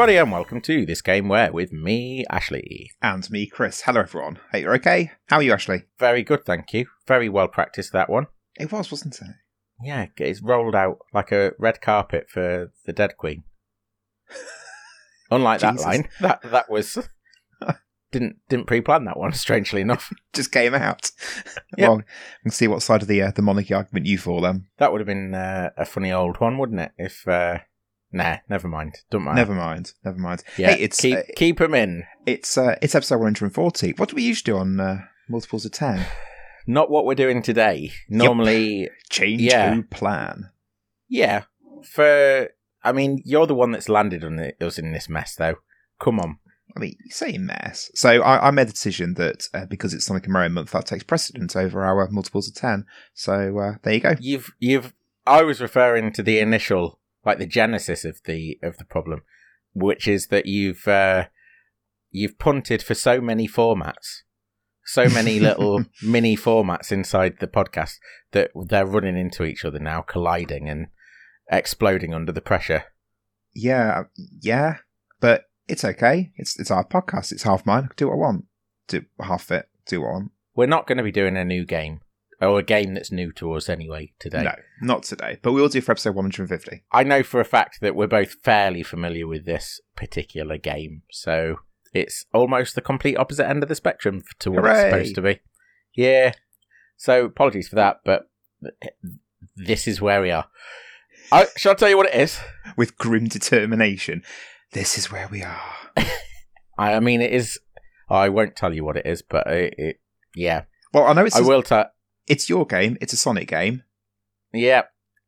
Everybody, and welcome to this game where with me, Ashley. And me, Chris. Hello, everyone. Hey, you're okay? How are you, Ashley? Very good, thank you. Very well practiced that one. It was, wasn't it? Yeah, it's rolled out like a red carpet for the Dead Queen. Unlike that line, that that was didn't didn't pre-plan that one. Strangely enough, Just came out. Yep. Well, can see what side of the uh, the monarchy argument you fall then. that would have been uh, a funny old one, wouldn't it? If uh, nah, never mind. Don't mind. Never mind. Never mind. Yeah, Hey, it's keep uh, keep them in. it's uh, it's episode 140. What do we usually do on uh, multiples of 10? Not what we're doing today. Normally, Change Yeah. to plan. Yeah. For I mean, you're the one that's landed on it, us in this mess, though. Come on. I mean, you say mess. So I, I made the decision that uh, because it's Sonic and Mario month, that takes precedence over our multiples of 10. So uh, there you go. You've you've. I was referring to the initial, like the genesis of the of the problem, which is that you've uh, you've punted for so many formats, so many little mini formats inside the podcast that they're running into each other now, colliding and exploding under the pressure. Yeah, yeah, but it's okay. It's it's our podcast. It's half mine. I can do what I want. Do half it. Do what I want. We're not going to be doing a new game or a game that's new to us anyway today. No, not today. But we will do for episode 150. I know for a fact that we're both fairly familiar with this particular game, so it's almost the complete opposite end of the spectrum to what it's supposed to be. Yeah. So apologies for that, but this is where we are. I, shall I tell you what it is? With grim determination. This is where we are. I, mean, it is. I won't tell you what it is, but it, it yeah, Well, I know it's I will tell. It's your game. It's a Sonic game. Yeah,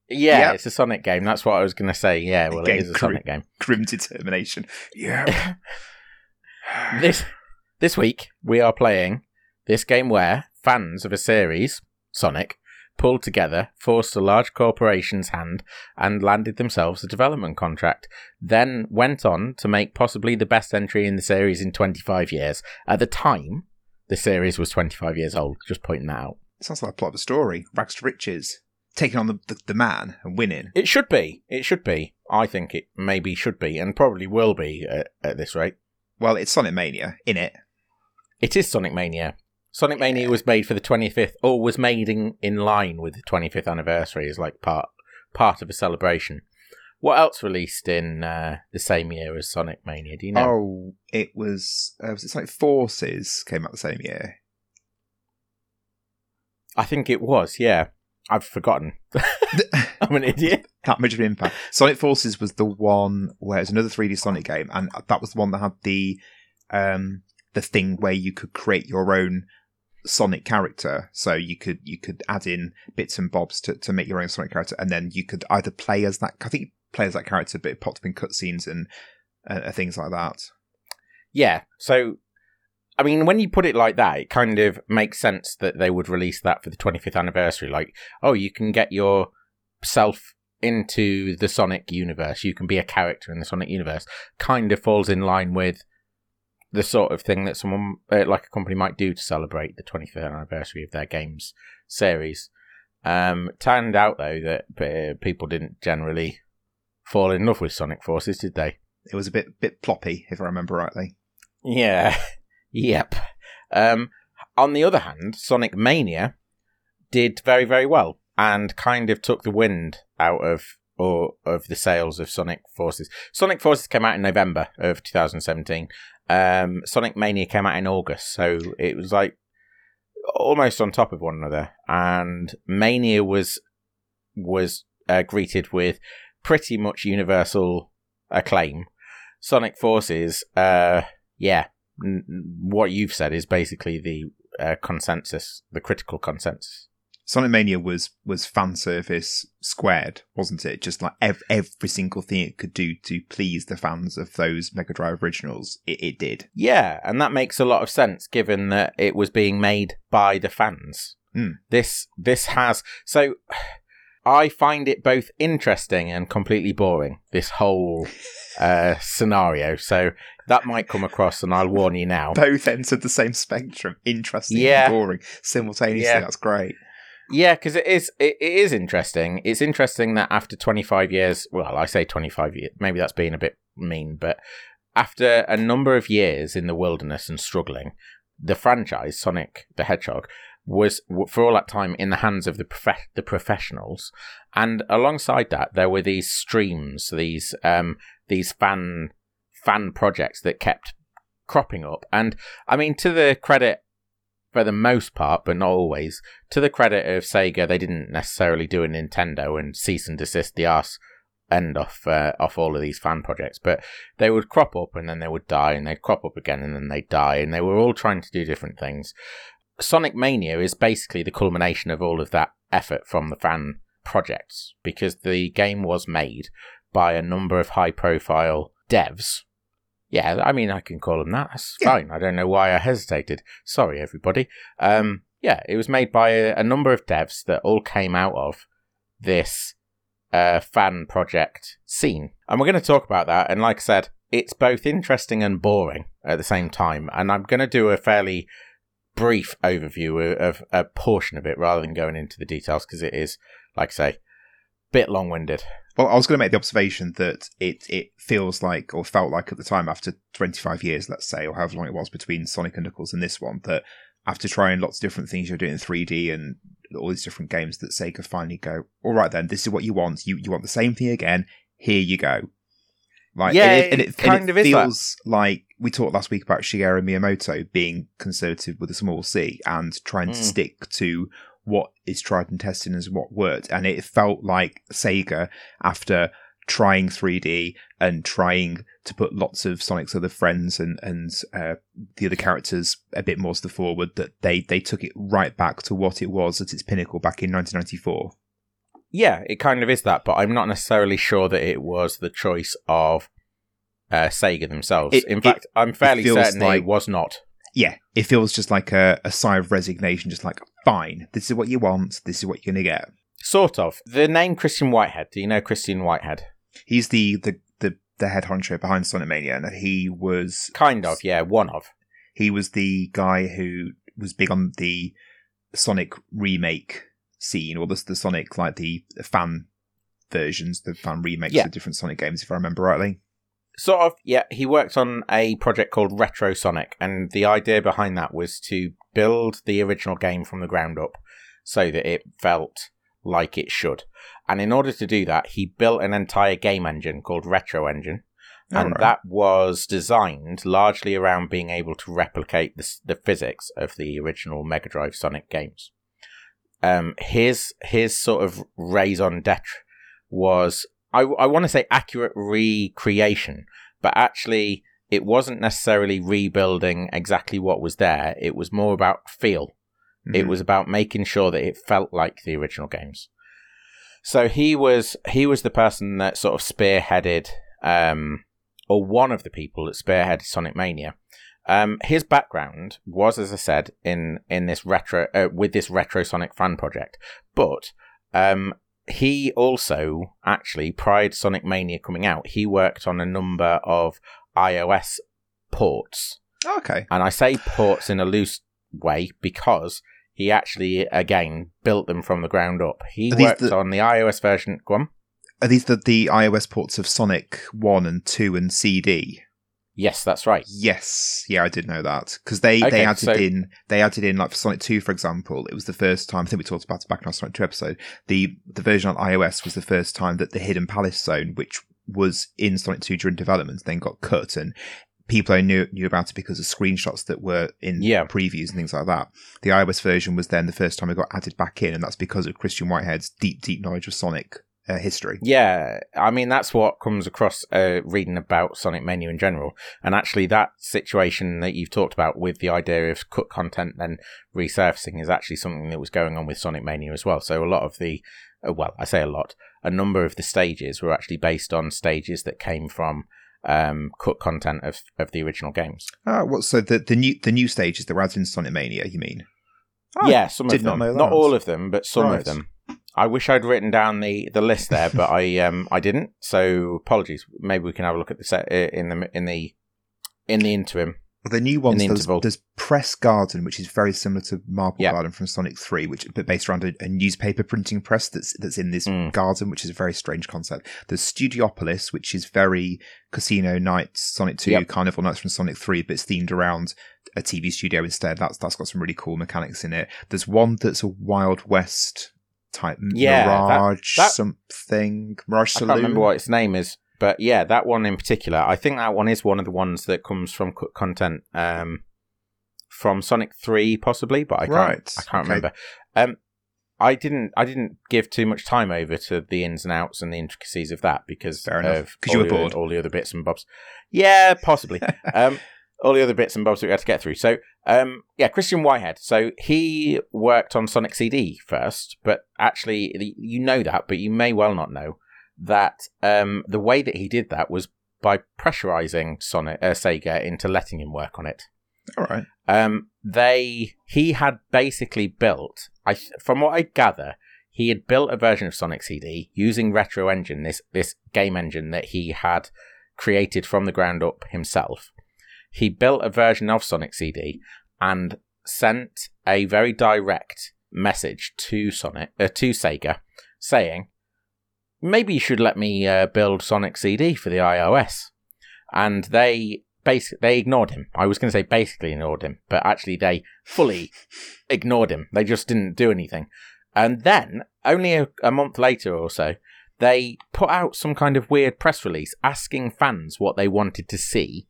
yeah, Yep. it's a Sonic game. That's what I was going to say. Yeah, well, Again, it is a Sonic game. Grim determination. Yeah. this this week we are playing this game where fans of a series, Sonic, pulled together, forced a large corporation's hand, and landed themselves a development contract. Then went on to make possibly the best entry in the series in 25 years. At the time, the series was 25 years old. Just pointing that out. Sounds like a plot of a story. Rags to riches. Taking on the, the, the man and winning. It should be. It should be. I think it maybe should be, and probably will be at, at this rate. Well, it's Sonic Mania, in it. It is Sonic Mania. Sonic Mania was made for the 25th, or was made in, in line with the 25th anniversary as like part part of a celebration. What else released in uh, the same year as Sonic Mania? Do you know? Oh, it was. Uh, was it Sonic Forces came out the same year? I think it was. Yeah, I've forgotten. I'm an idiot. that much of an impact. Sonic Forces was the one where it's another 3D Sonic game, and that was the one that had the um the thing where you could create your own Sonic character. So you could you could add in bits and bobs to, to make your own Sonic character, and then you could either play as that. I think you play as that character, but it popped up in cutscenes and uh, things like that. Yeah. So, I mean, when you put it like that, it kind of makes sense that they would release that for the 25th anniversary. Like, oh, you can get yourself into the Sonic universe. You can be a character in the Sonic universe. Kind of falls in line with the sort of thing that someone, uh, like a company, might do to celebrate the 25th anniversary of their games series. Um, turned out though that uh, people didn't generally fall in love with Sonic Forces, did they? It was a bit bit ploppy, if I remember rightly. Yeah. yep. Um, on the other hand, Sonic Mania did very, very well and kind of took the wind out of or of the sales of Sonic Forces. Sonic Forces came out in November of 2017. Um, Sonic Mania came out in August, so it was like almost on top of one another. And Mania was was uh, greeted with pretty much universal acclaim. Sonic Forces, uh, yeah, n- what you've said is basically the uh, consensus, the critical consensus. Sonic Mania was was fan service squared, wasn't it? Just like ev- every single thing it could do to please the fans of those Mega Drive originals, it, it did. Yeah, and that makes a lot of sense given that it was being made by the fans. Hmm. This this has so I find it both interesting and completely boring. This whole uh, scenario, so that might come across, and I'll warn you now. Both ends of the same spectrum, interesting Yeah. and boring simultaneously. Yeah. That's great. Yeah, because it is it, it is interesting. It's interesting that after 25 years, well, I say 25 years, maybe that's being a bit mean, but after a number of years in the wilderness and struggling, the franchise Sonic the Hedgehog was for all that time in the hands of the prof- the professionals, and alongside that there were these streams, these um these fan fan projects that kept cropping up, and I mean to the credit for the most part, but not always, to the credit of Sega, they didn't necessarily do a Nintendo and cease and desist the arse end off uh, off all of these fan projects, but they would crop up and then they would die, and they'd crop up again and then they'd die, and they were all trying to do different things. Sonic Mania is basically the culmination of all of that effort from the fan projects because the game was made by a number of high profile devs. Yeah, I mean, I can call them that. That's Yeah. fine. I don't know why I hesitated. Sorry, everybody. Um, yeah, it was made by a, a number of devs that all came out of this uh, fan project scene. And we're going to talk about that. And like I said, it's both interesting and boring at the same time. And I'm going to do a fairly brief overview of a portion of it rather than going into the details because it is, like I say, bit long winded. Well, I was going to make the observation that it it feels like or felt like at the time after 25 years, let's say, or however long it was between Sonic and Knuckles and this one, that after trying lots of different things you're doing in 3D and all these different games, that Sega finally go, all right then, this is what you want. You you want the same thing again. Here you go. Like, Yeah, and it, and it kind and it of that. feels like we talked last week about Shigeru Miyamoto being conservative with a small c and trying to Mm. stick to what is tried and tested and what worked. And it felt like Sega, after trying 3D and trying to put lots of Sonic's other friends and and uh, the other characters a bit more to the forward, that they they took it right back to what it was at its pinnacle back in 1994. Yeah, it kind of is that, but I'm not necessarily sure that it was the choice of uh, Sega themselves. It- In it- fact, I'm fairly certain like- it was not. Yeah, it feels just like a, a sigh of resignation, just like fine, this is what you want, this is what you're gonna get. Sort of. The name Christian Whitehead. Do you know Christian Whitehead? He's the the the, the head honcho behind Sonic Mania, and he was Kind of, yeah, one of. he was the guy who was big on the Sonic remake scene, or the, the Sonic like the fan versions, the fan remakes Yeah. of different Sonic games, if I remember rightly. Sort of, yeah. He worked on a project called Retro Sonic, and the idea behind that was to build the original game from the ground up so that it felt like it should. And in order to do that, he built an entire game engine called Retro Engine, and Alright. that was designed largely around being able to replicate the, the physics of the original Mega Drive Sonic games. Um, his his sort of raison d'etre was I, I want to say accurate recreation, but actually it wasn't necessarily rebuilding exactly what was there. It was more about feel. It Mhm. was about making sure that it felt like the original games. So he was he was the person that sort of spearheaded, um, or one of the people that spearheaded Sonic Mania. Um, his background was, as I said, in in this retro uh, with this retro Sonic fan project, but um, he also actually prior to Sonic Mania coming out, he worked on a number of iOS ports oh, okay. and I say ports in a loose way because he actually, again, built them from the ground up. He worked the- on the iOS version. Go on. Are these the, the iOS ports of Sonic 1 and 2 and CD? Yes, that's right. Yes, yeah, I did know that because they Okay, they added so- in they added in like for Sonic Two, for example, it was the first time. I think we talked about it back in our Sonic Two episode. The the version on iOS was the first time that the Hidden Palace Zone, which was in Sonic Two during development, then got cut, and people only knew knew about it because of screenshots that were in Yeah. previews and things like that. The iOS version was then the first time it got added back in, and that's because of Christian Whitehead's deep deep knowledge of Sonic uh, history. Yeah, I mean that's what comes across uh, reading about Sonic Mania in general, and actually that situation that you've talked about with the idea of cut content then resurfacing is actually something that was going on with Sonic Mania as well. So a lot of the, uh, well, I say a lot, a number of the stages were actually based on stages that came from um, cut content of of the original games. Ah, what? So the the new the new stages that were added in Sonic Mania, you mean? Oh, yeah, some of them, know not all of them, but some Right. of them. I wish I'd written down the, the list there, but I um I didn't. So apologies. Maybe we can have a look at the set uh, in the in the in the interim. The new ones, the there's, there's Press Garden, which is very similar to Marble Yeah. Garden from Sonic Three, which but based around a, a newspaper printing press that's that's in this Mm. garden, which is a very strange concept. There's Studiopolis, which is very Casino Nights, Sonic Two, Yep. Carnival Nights from Sonic Three, but it's themed around a TV studio instead. That's that's got some really cool mechanics in it. There's one that's a Wild West type Yeah, Mirage that- something Mirage I Saloon. can't remember what its name is, but yeah, that one in particular. I think that one is one of the ones that comes from content um, from Sonic Three, possibly, but I can't. Right, I can't okay. remember. Um, I didn't. I didn't give too much time over to the ins and outs and the intricacies of that because Fair enough. of 'Cause you all were the- bored. All the other bits and bobs. Yeah, possibly. um, all the other bits and bobs that we had to get through. So, um, yeah, Christian Whitehead. So he worked on Sonic CD first, but actually, you know that, but you may well not know that um, the way that he did that was by pressurizing Sonic uh, Sega into letting him work on it. All right. Um, they he had basically built. I from what I gather, he had built a version of Sonic CD using Retro Engine, this this game engine that he had created from the ground up himself. He built a version of Sonic CD and sent a very direct message to Sonic uh, to Sega, saying, "Maybe you should let me uh, build Sonic CD for the iOS." And they basically they ignored him. I was going to say basically ignored him, but actually they fully ignored him. They just didn't do anything. And then only a, a month later or so, they put out some kind of weird press release asking fans what they wanted to see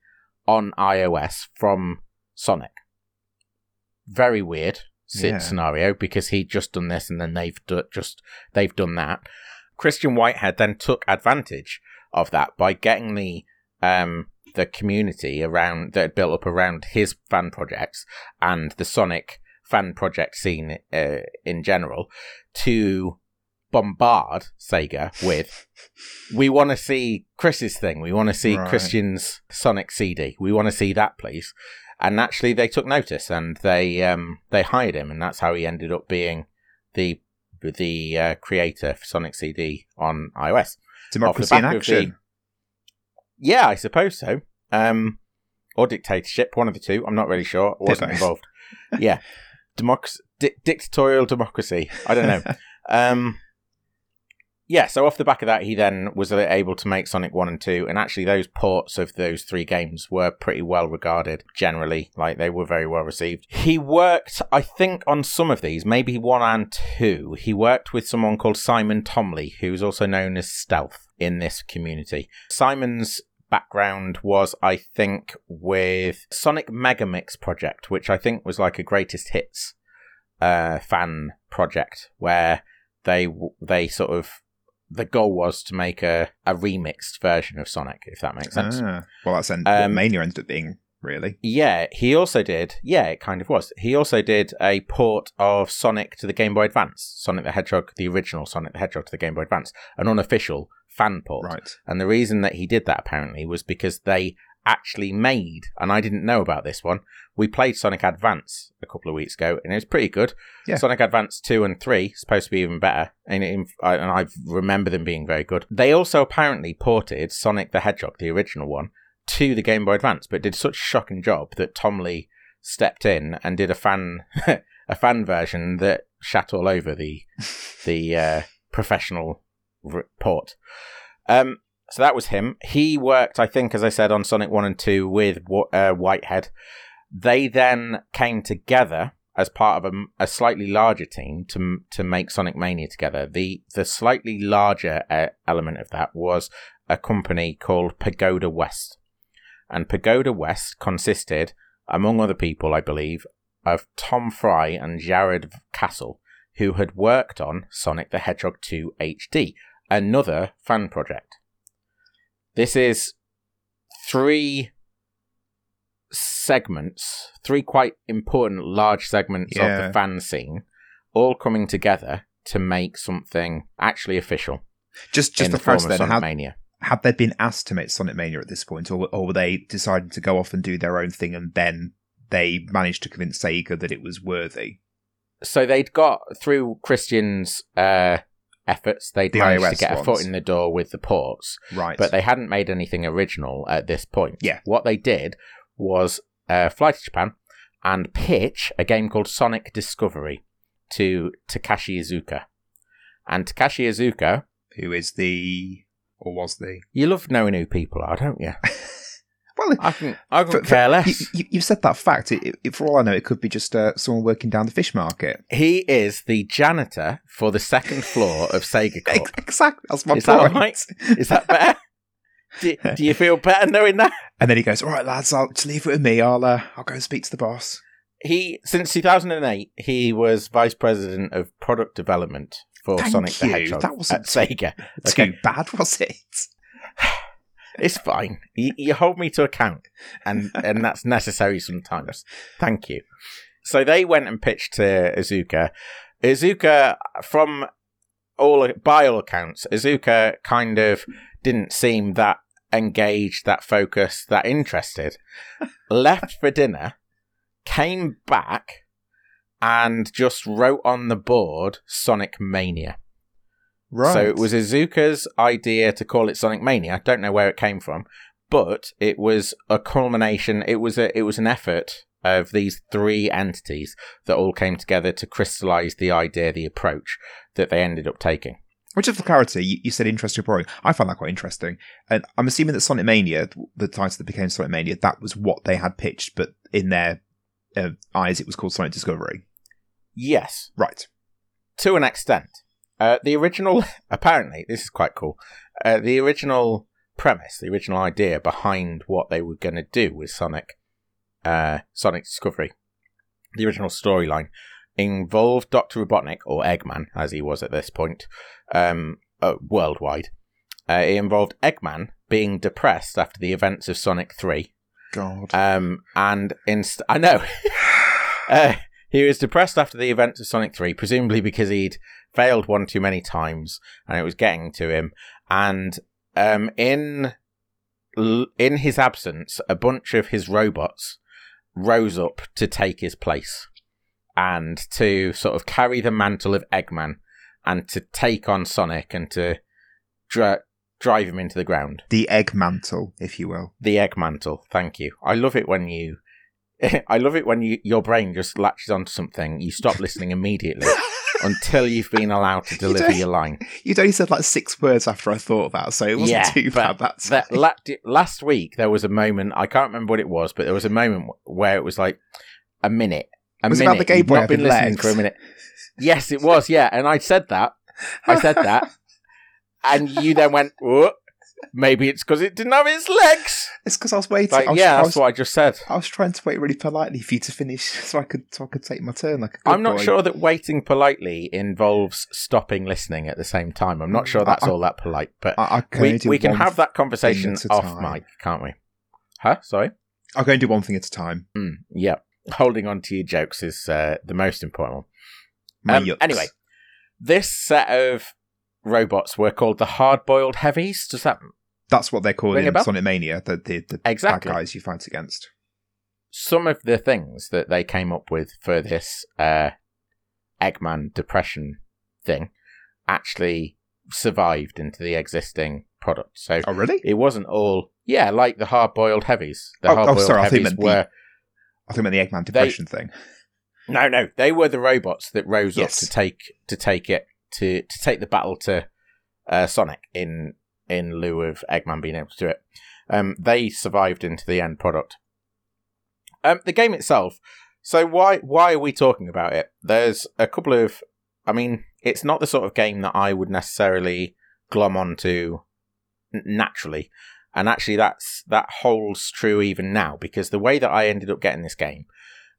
on iOS from Sonic. Very weird Yeah. scenario because he'd just done this and then they've do- just they've done that. Christian Whitehead then took advantage of that by getting the um, the community around that built up around his fan projects and the Sonic fan project scene uh, in general to bombard Sega with we want to see Chris's thing we want to see Right. Christian's Sonic CD we want to see that please and actually, they took notice and they um they hired him and that's how he ended up being the the uh, creator for Sonic CD on iOS Democracy in of the- action. yeah, I suppose so. Um, or dictatorship, one of the two. I'm not really sure. I wasn't involved. yeah, di- dictatorial democracy. I don't know. um, yeah, so off the back of that, he then was able to make Sonic 1 and 2, and actually, those ports of those three games were pretty well regarded generally. Like, they were very well received. He worked, I think, on some of these, maybe 1 and 2. He worked with someone called Simon Thomley, who's also known as Stealth in this community. Simon's background was, I think, with Sonic Megamix project, which I think was like a greatest hits uh, fan project where they they sort of the goal was to make a, a remixed version of Sonic, if that makes sense. Ah, well, that's en- what Um, Mania ended up being, really. Yeah, he also did. Yeah, it kind of was. He also did a port of Sonic to the Game Boy Advance, Sonic the Hedgehog, the original Sonic the Hedgehog to the Game Boy Advance, an unofficial fan port. Right. And the reason that he did that apparently was because they actually made, and I didn't know about this one. We played Sonic Advance a couple of weeks ago, and it was pretty good. Yeah. Sonic Advance two and three supposed to be even better, and, it, I- and I remember them being very good. They also apparently ported Sonic the Hedgehog, the original one, to the Game Boy Advance, but did such a shocking job that Thomley stepped in and did a fan a fan version that shat all over the the uh, professional port. Um, so that was him. He worked, I think, as I said, on Sonic One and Two with uh, Whitehead. They then came together as part of a, a slightly larger team to to make Sonic Mania together. The the slightly larger uh, element of that was a company called Pagoda West, and Pagoda West consisted, among other people, I believe, of Tom Fry and Jared Kasl, who had worked on Sonic the Hedgehog 2 HD, another fan project. This is three segments, three quite important large segments of the fan scene, all coming together to make something actually official Just, just the the first of then, Sonic had, Mania. had they been asked to make Sonic Mania at this point, or, or were they deciding to go off and do their own thing and then they managed to convince Sega that it was worthy? So they'd got through Christian's uh, efforts, they'd The managed iOS to get a foot in the door with the ports, Right. but they hadn't made anything original at this point. Yeah. What they did was uh, fly to Japan and pitch a game called Sonic Discovery to Takashi Iizuka. And Takashi Iizuka, Who is the or was the? you love knowing who people are, don't you? Well, I can I can for- care less. You, you, you've said that fact. It, it, for all I know, it could be just uh, someone working down the fish market. He is the janitor for the second floor of Sega Corp. Exactly. That's my Is that point. right? Is that better? do, do you feel better knowing that? And then he goes, "All right, lads, I'll just leave it with me. I'll uh, I'll go and speak to the boss." He since 2008 he was vice president of product development for Thank Sonic the. Hedgehog That wasn't at Sega. Too Okay. bad, was it? It's fine. You, you hold me to account, and and that's necessary sometimes. Thank you. So they went and pitched to Iizuka. Iizuka, from all by all accounts, Iizuka kind of didn't seem that engaged, that focused, that interested. Left for dinner, came back, and just wrote on the board Sonic Mania. Right. So it was Iizuka's idea to call it Sonic Mania. I don't know where it came from, but it was a culmination. It was a it was an effort of these three entities that all came together to crystallize the idea, the approach that they ended up taking. Which, is for clarity, you, you said interesting boring. I found that quite interesting, and I'm assuming that Sonic Mania, the title that became Sonic Mania, that was what they had pitched, but in their uh, eyes, it was called Sonic Discovery. Yes, Right. to an extent. Uh, the original, apparently, this is quite cool. Uh, the original premise, the original idea behind what they were going to do with Sonic, uh, Sonic Discovery, the original storyline involved Doctor Robotnik or Eggman, as he was at this point, um, uh, worldwide. Uh, it involved Eggman being depressed after the events of Sonic Three, God. um, and inst- I know. uh, he was depressed after the events of Sonic 3, presumably because he'd failed one too many times and it was getting to him. And um, in in his absence, a bunch of his robots rose up to take his place and to sort of carry the mantle of Eggman and to take on Sonic and to dra- drive him into the ground the egg mantle, if you will. the egg mantle. Thank you. I love it when you. I love it when you, your brain just latches onto something. You stop listening immediately until you've been allowed to deliver don't- your line. You'd only said like six words after I thought that, so it wasn't Yeah, too bad. That's That la- last week there was a moment. I can't remember what it was, but there was a moment where it was like a minute. A Was minute. about the gay boy not been having listening for a minute. Yes, it was. Yeah, and I said that. I said that, and you then went, "What? Maybe it's because it didn't have its legs." It's because I was waiting. Like, I was, yeah, I that's what I just said. I was trying to wait really politely for you to finish, so I could so I could take my turn. Like a good I'm not boy. sure that waiting politely involves stopping listening at the same time. I'm not sure that's I- all that polite, but I, we, we can have that conversation off time. mic, can't we? Huh? Sorry? I'll go and do one thing at a time. Mm, yeah. Holding on to your jokes is uh, the most important one. Um, anyway, this set of robots were called the hard boiled heavies. Does that that's what they're called in? Sonic Mania. The the, the Exactly. bad guys you fight against. some of the things that they came up with for this uh, Eggman depression thing actually survived into the existing product. So Oh really? it wasn't all yeah, like the hard boiled heavies. The Oh, oh, hard boiled sorry, I thought you heavies the- were I think about the Eggman depression thing. no, no, they were the robots that rose Yes. up to take to take it to to take the battle to uh, Sonic in in lieu of Eggman being able to do it. Um, they survived into the end product. Um, the game itself. So why why are we talking about it? There's a couple of. I mean, it's not the sort of game that I would necessarily glom onto naturally, and actually that's that holds true even now because the way that I ended up getting this game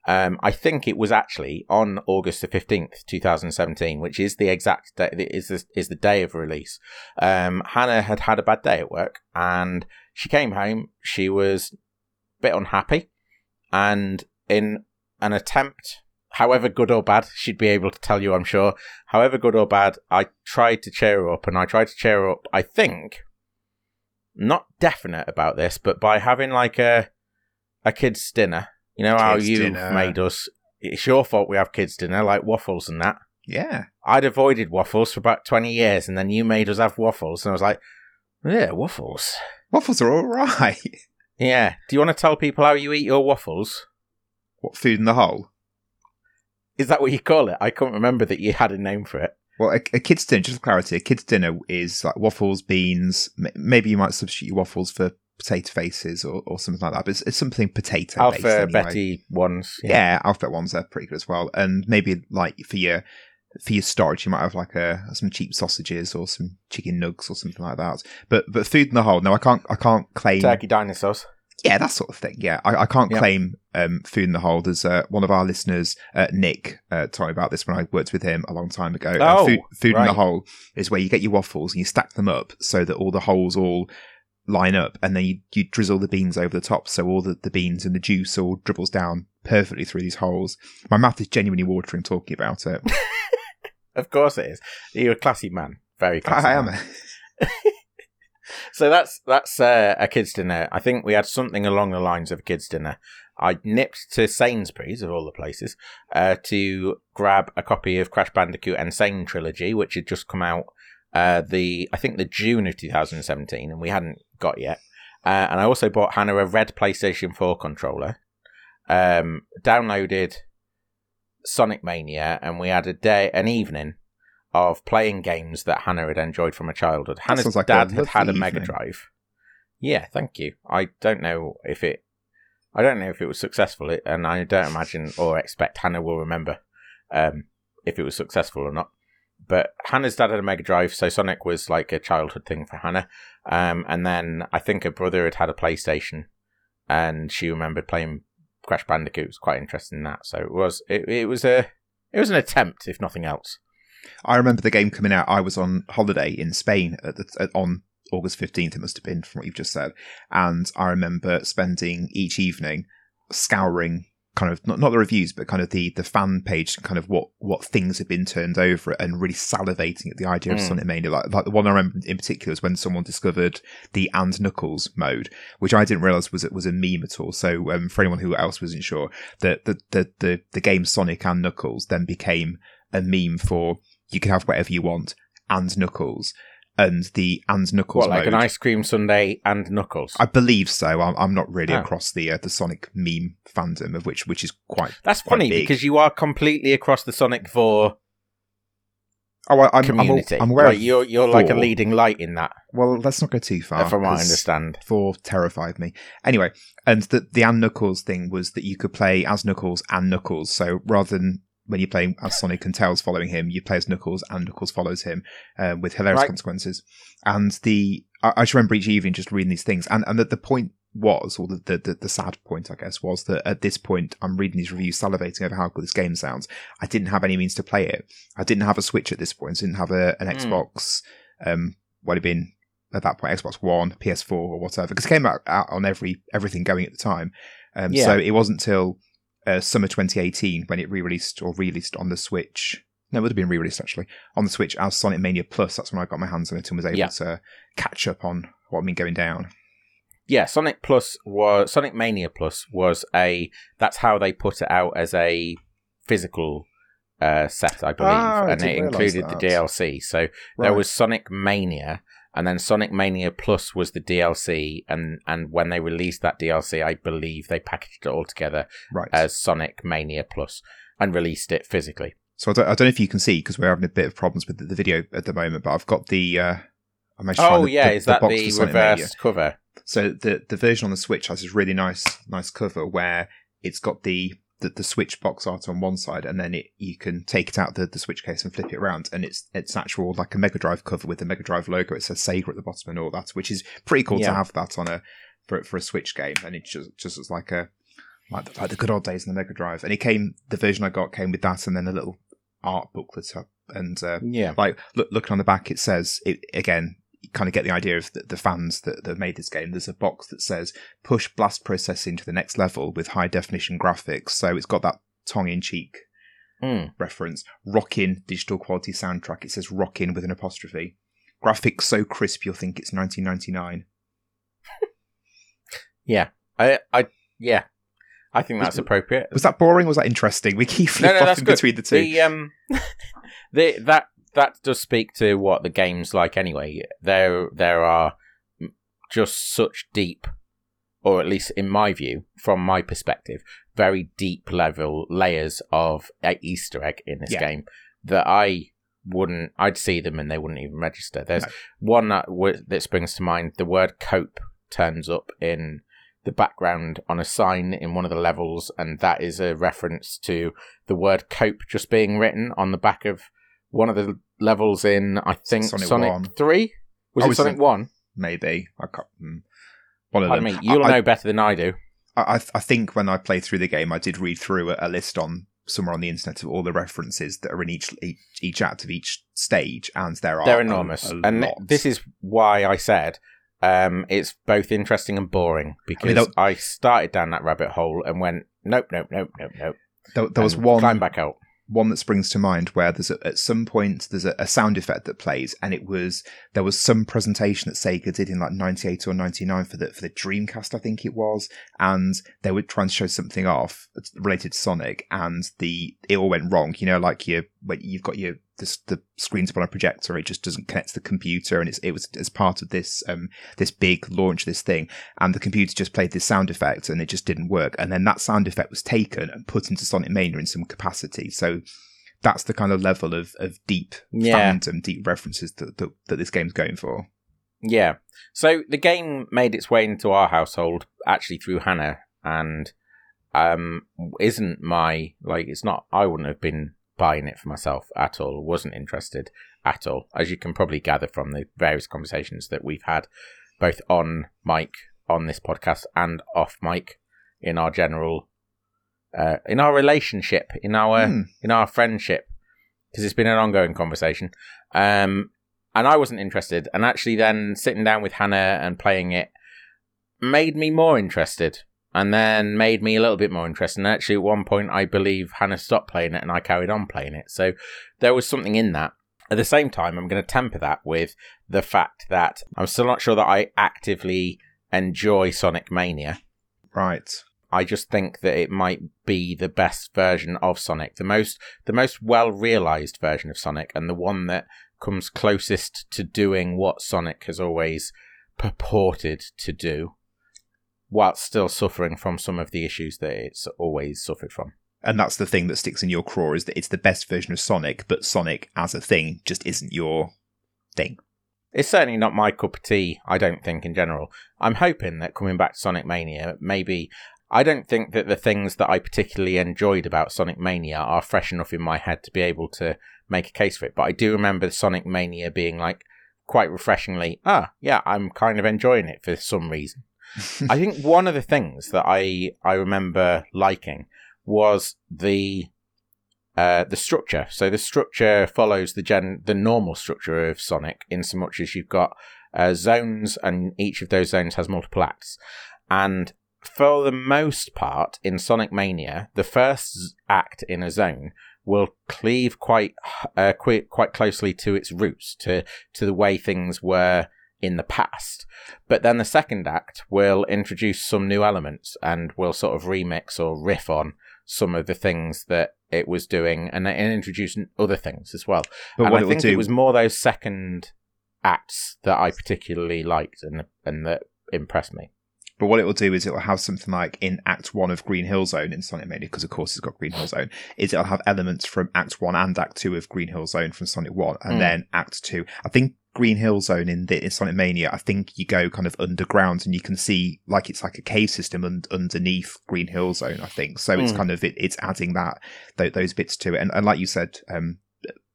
um, I think it was actually on August the fifteenth, two thousand seventeen, which is the exact day, is the, is the day of release. Um, Hannah had had a bad day at work, and she came home. She was a bit unhappy, and in an attempt, however good or bad, she'd be able to tell you, I'm sure. However good or bad, I tried to cheer her up, and I tried to cheer her up. I think, not definite about this, but by having like a a kids' dinner. You know how Kids' dinner. made us. It's your fault we have kids' dinner, like waffles and that. Yeah. I'd avoided waffles for about 20 years, and then you made us have waffles, and I was like, yeah, waffles. Waffles are all right. Yeah. Do you want to tell people how you eat your waffles? What food in the hole? Is that what you call it? I can't remember that you had a name for it. Well, a, a kid's dinner, just for clarity, a kid's dinner is like waffles, beans. m- Maybe you might substitute your waffles for potato faces or, or something like that. But it's, it's something potato based. Alpha anyway. Betty ones. Yeah. alphabet ones are pretty good as well. And maybe like for your for your storage, you might have like a some cheap sausages or some chicken nugs or something like that. But but food in the hole, no, I can't I can't claim. Turkey dinosaurs. Yeah, that sort of thing. Yeah, I, I can't Yeah. claim um, food in the hole. There's uh, one of our listeners, uh, Nick, uh, told me about this when I worked with him a long time ago. Oh, food, food in the hole is where you get your waffles and you stack them up so that all the holes all line up, and then you, you drizzle the beans over the top, so all the, the beans and the juice all dribbles down perfectly through these holes. My mouth is genuinely watering talking about it. Of course it is. You're a classy man. Very classy. I am. man. So that's that's uh, a kids' dinner. I think we had something along the lines of a kids' dinner. I nipped to Sainsbury's of all the places uh, to grab a copy of Crash Bandicoot N. Sane Trilogy, which had just come out uh, the I think the June of 2017, and we hadn't got yet. Uh, and I also bought Hannah a red PlayStation 4 controller. Um, downloaded Sonic Mania, and we had a day, an evening of playing games that Hannah had enjoyed from her childhood. Hannah's like a dad had had a Mega evening. Drive. Yeah, thank you. I don't know if it, I don't know if it was successful, and I don't imagine or expect Hannah will remember um, if it was successful or not. But Hannah's dad had a Mega Drive, so Sonic was like a childhood thing for Hannah. Um, and then I think her brother had had a PlayStation, and she remembered playing Crash Bandicoot. It was quite interested in that. So it was it, it was a it was an attempt, if nothing else. I remember the game coming out. I was on holiday in Spain at the, at, on August 15th, it must have been from what you've just said. And I remember spending each evening scouring kind of not, not the reviews, but kind of the, the fan page, kind of what, what things have been turned over and really salivating at the idea of Mm. Sonic Mania. Like, like the one I remember in particular is when someone discovered the and Knuckles mode, which I didn't realize was, was a meme at all. So, um, for anyone who else wasn't sure, that the, the, the, the game Sonic and Knuckles then became a meme for you can have whatever you want and Knuckles. And the and Knuckles What, like an ice cream sundae and knuckles? I believe so. I'm, I'm not really Oh. across the uh, the Sonic meme fandom of which which is quite. That's quite funny big. because you are completely across the Sonic 4 Oh, I, I'm, I'm. I'm aware. Like, you're you're like a leading light in that, Well, let's not go too far. from what I understand. Four terrified me. Anyway, and the the and Knuckles thing was that you could play as Knuckles and Knuckles. So rather than when you're playing as Sonic and Tails following him, you play as Knuckles and Knuckles follows him um, with hilarious Right. consequences. And the I, I just remember each evening just reading these things, and and that the point was, or the, the the the sad point, I guess, was that at this point I'm reading these reviews, salivating over how good this game sounds. I didn't have any means to play it. I didn't have a Switch at this point. I didn't have a, an Hmm. Xbox. Um, what had been at that point Xbox One, PS4, or whatever, because it came out, out on every everything going at the time. Um, Yeah. So it wasn't till uh, summer 2018 when it re-released or released on the Switch. No, it would have been re-released actually on the Switch as Sonic Mania Plus. That's when I got my hands on it and was able Yeah. to catch up on what had been going down. Yeah, Sonic Plus was Sonic Mania Plus was a that's how they put it out as a physical uh, set, I believe, Ah, I and it included the. DLC. So there was Sonic Mania, and then Sonic Mania Plus was the DLC, and and when they released that DLC, I believe they packaged it all together right. as Sonic Mania Plus and released it physically. So I don't, I don't know if you can see because we're having a bit of problems with the, the video at the moment, but I've got the. Uh, I managed to find Oh the- yeah, the- is that the Mania. reverse cover? So the the version on the Switch has this really nice nice cover where it's got the the, the Switch box art on one side, and then it you can take it out the, the Switch case and flip it around, and it's it's actual like a Mega Drive cover with the Mega Drive logo. It says Sega at the bottom and all that, which is pretty cool to have that on a for for a Switch game, and it just just looks like a like the, like the good old days in the Mega Drive. And it came the version I got came with that, and then a little art booklet up, and uh, Yeah, like look, looking on the back, it says it again. You kind of get the idea of the, the fans that, that made this game. There's a box that says "Push blast processing to the next level with high definition graphics." So it's got that tongue in cheek Mm. reference. Rockin' digital quality soundtrack. It says "Rockin" with an apostrophe. Graphics so crisp you'll think it's 1999. yeah, I, I, yeah, I think that's Was- appropriate. Was that boring? or Was that interesting? We keep No, no, good. between the two. The um, the that that does speak to what the game's like anyway. There there are just such deep or at least in my view, from my perspective, very deep level layers of uh, Easter egg in this Yeah. game that I wouldn't. I'd see them and they wouldn't even register. There's No. one that w- that springs to mind. The word "cope" turns up in the background on a sign in one of the levels, and that is a reference to the word "cope" just being written on the back of one of the levels in I think Sonic Sonic, 1. Three. Was Oh, it Sonic One? Maybe I can't. mm, One of Pardon them. me. You'll I, know better than I do. I, I, I think when I played through the game, I did read through a, a list on somewhere on the internet of all the references that are in each each, each act of each stage, and there are They're enormous, a and lot. this is why I said um, it's both interesting and boring because that- I started down that rabbit hole and went nope, nope, nope, nope, nope. there, there was one climb back out. One that springs to mind where there's a, at some point there's a, a sound effect that plays and it was there was some presentation that Sega did in like 98 or 99 for the for the Dreamcast I think it was and they were trying to show something off uh, related to Sonic and the it all went wrong. You know like you when you've got your this, the on a projector it just doesn't connect to the computer and it's it was as part of this um this big launch this thing and the computer just played this sound effect and it just didn't work and then that sound effect was taken and put into Sonic Mania in some capacity so that's the kind of level of, of deep Yeah. fandom, deep references that, that that this game's going for. Yeah. So the game made its way into our household actually through Hannah, and um, isn't my like it's not. I wouldn't have been buying it for myself at all. Wasn't interested at all, as you can probably gather from the various conversations that we've had, both on mic on this podcast and off mic in our general, uh, in our relationship, in our Hmm. in our friendship, because it's been an ongoing conversation. Um, and I wasn't interested. And actually, then sitting down with Hannah and playing it made me more interested, and then made me a little bit more interested. And actually, at one point, I believe Hannah stopped playing it, and I carried on playing it. So there was something in that. At the same time, I'm going to temper that with the fact that I'm still not sure that I actively enjoy Sonic Mania. Right. I just think that it might be the best version of Sonic, the most the most well realized version of Sonic, and the one that comes closest to doing what Sonic has always purported to do, while still suffering from some of the issues that it's always suffered from. And that's the thing that sticks in your craw is that it's the best version of Sonic, but Sonic as a thing just isn't your thing. It's certainly not my cup of tea, I don't think, in general. I'm hoping that coming back to Sonic Mania, maybe. I don't think that the things that I particularly enjoyed about Sonic Mania are fresh enough in my head to be able to make a case for it. But I do remember Sonic Mania being like quite refreshingly, ah, yeah, I'm kind of enjoying it for some reason. I think one of the things that I I remember liking was the uh, the structure. So the structure follows the gen the normal structure of Sonic, in so much as you've got uh, zones, and each of those zones has multiple acts. And for the most part, in Sonic Mania, the first act in a zone will cleave quite uh, quite quite closely to its roots, to to the way things were in the past. But then the second act will introduce some new elements and will sort of remix or riff on some of the things that it was doing and, and introduce other things as well. But and what I think do it was more those second acts that I particularly liked and and that impressed me. But what it will do is it will have something like in Act One of Green Hill Zone in Sonic Mania, because of course it's got Green Hill Zone. Is it'll have elements from Act One and Act Two of Green Hill Zone from Sonic One, and Mm. then Act Two. I think Green Hill Zone in the in Sonic Mania, I think you go kind of underground and you can see like it's like a cave system un- underneath Green Hill Zone. I think so. It's Mm. kind of it, it's adding that th- those bits to it, and, and like you said. um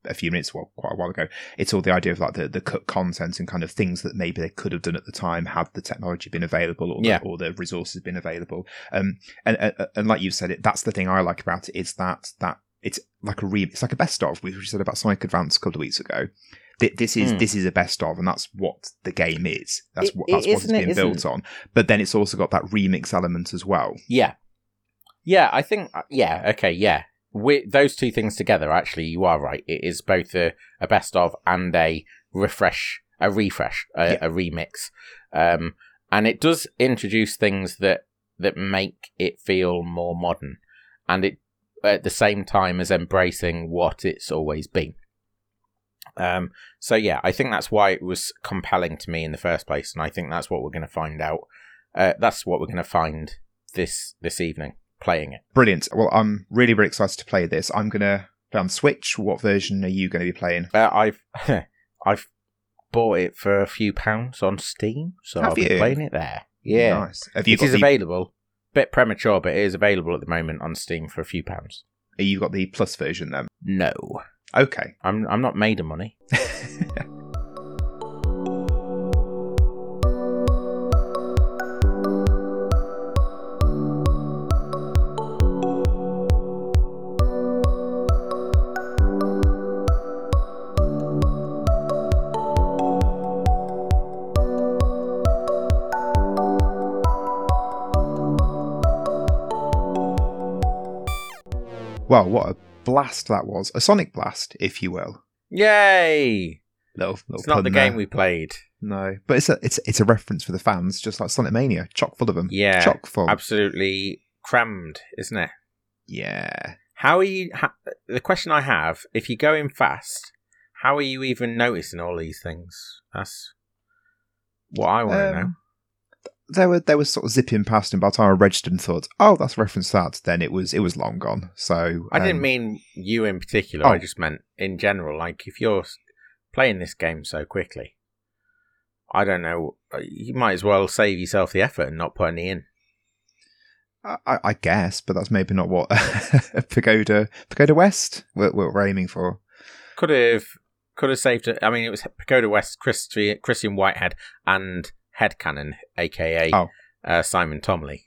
a few minutes, well, quite a while ago, it's all the idea of like the, the cut content and kind of things that maybe they could have done at the time had the technology been available or, Yeah. the, or the resources been available. Um, and, and and like you've said, it that's the thing I like about it is that that it's like a re it's like a best of, which we said about Sonic Advance a couple of weeks ago. Th- This is Hmm. this is a best of, and that's what the game is. That's what it that's what it's isn't it, been built on. But then it's also got that remix element as well. Yeah. Yeah, I think, uh, yeah, okay, yeah. With those two things together, actually, you are right. It is both a, a best of and a refresh, a refresh, a, Yeah. a remix. Um, and it does introduce things that, that make it feel more modern. And it, at the same time as embracing what it's always been. Um, so yeah, I think that's why it was compelling to me in the first place, and I think that's what we're going to find out uh, that's what we're going to find this this evening playing it. Brilliant. Well, I'm really, really excited to play this. I'm going to play on Switch. What version are you going to be playing? Uh, I've I've bought it for a few pounds on Steam, so Have I'll be playing it there. Yeah, Nice. Have you it is the, available. Bit premature, but it is available at the moment on Steam for a few pounds. You've got the Plus version then? No, Okay. I'm I'm not made of money. well, what a blast that was. A Sonic blast, if you will. Yay! Little, little It's not the there. game we played. No, but it's a it's it's a reference for the fans, just like Sonic Mania, chock full of them. Yeah, chock full. Absolutely crammed, isn't it? yeah, How are you? Ha- the question I have: If you're going fast, how are you even noticing all these things? That's what I want to Um, know. They were they were sort of zipping past, and by the time I registered and thought, oh, that's reference that, then it was it was long gone. So I didn't um, mean you in particular. I oh. just meant in general. Like if you're playing this game so quickly, I don't know. uh, You might as well save yourself the effort and not put any in. I, I guess, but that's maybe not what Pagoda Pagoda West we're, we're aiming for. Could have could have saved it. I mean, it was Pagoda West, Christi- Christian Whitehead, and Headcannon, aka Oh. uh, Simon Thomley,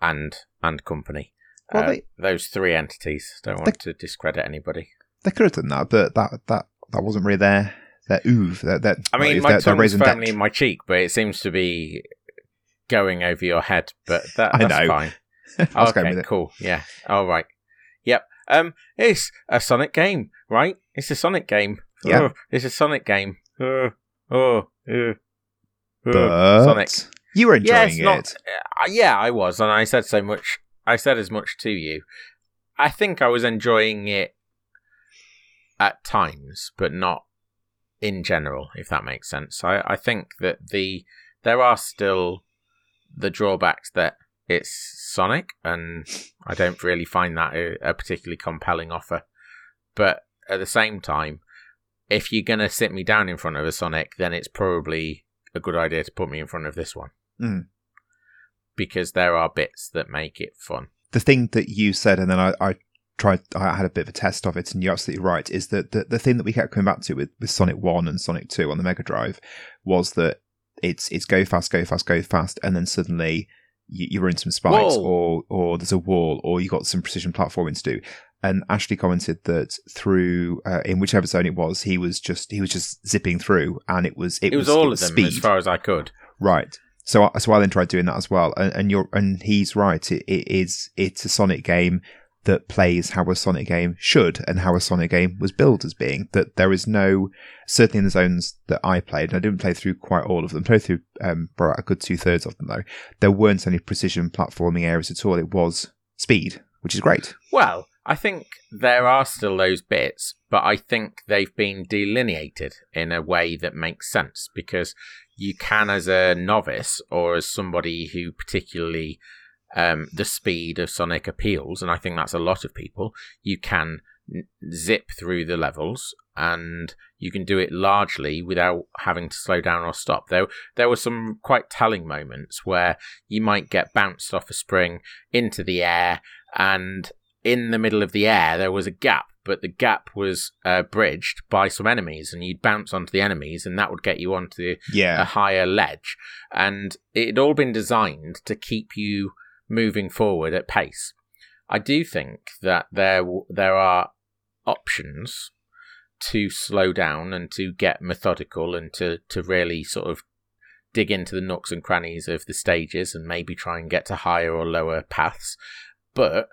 and and company. Well, Uh, they- those three entities. Don't want to discredit anybody. They could have done that, but that that that wasn't really their their oove. Their, their, I mean, my their tongue's firmly d'etre. in my cheek, but it seems to be going over your head. But that, I that's know. fine. I okay, with it. cool. Yeah. All right. Yep. Um, it's a Sonic game, right? It's a Sonic game. Yeah. Oh, it's a Sonic game. Oh, oh, uh, But Sonic. you were Yeah, enjoying it. not. Uh, yeah, I was, and I said so much. I said as much to you. I think I was enjoying it at times, but not in general. If that makes sense. I, I think that the there are still the drawbacks that it's Sonic, and I don't really find that a, a particularly compelling offer. But at the same time, if you're gonna sit me down in front of a Sonic, then it's probably a good idea to put me in front of this one Mm. because there are bits that make it fun. the thing that you said, and then I, I tried, I had a bit of a test of it, and you're absolutely right, is that the, the thing that we kept coming back to with, with Sonic 1 and Sonic 2 on the Mega Drive was that it's it's go fast, go fast, go fast, and then suddenly you, you run into some spikes, or or there's a wall, or you got some precision platforming to do. And Ashley commented that through uh, in whichever zone it was, he was just he was just zipping through, and it was it, It, was, all of them speed. as far as I could. Right. So, I- so I then tried doing that as well, and, and you're and he's right. It, it is it's a Sonic game that plays how a Sonic game should, and how a Sonic game was billed as being. That there is no certainly in the zones that I played. And I didn't play through quite all of them. Played through um, a good two thirds of them though. There weren't any precision platforming areas at all. It was speed, which is great. Well, I think there are still those bits, but I think they've been delineated in a way that makes sense because you can, as a novice or as somebody who particularly um, the speed of Sonic appeals, and I think that's a lot of people, you can zip through the levels and you can do it largely without having to slow down or stop. There, there were some quite telling moments where you might get bounced off a spring into the air and in the middle of the air there was a gap but the gap was uh, bridged by some enemies and you'd bounce onto the enemies and that would get you onto a higher ledge. And it had all been designed to keep you moving forward at pace. I do think that there w- there are options to slow down and to get methodical and to to really sort of dig into the nooks and crannies of the stages and maybe try and get to higher or lower paths. But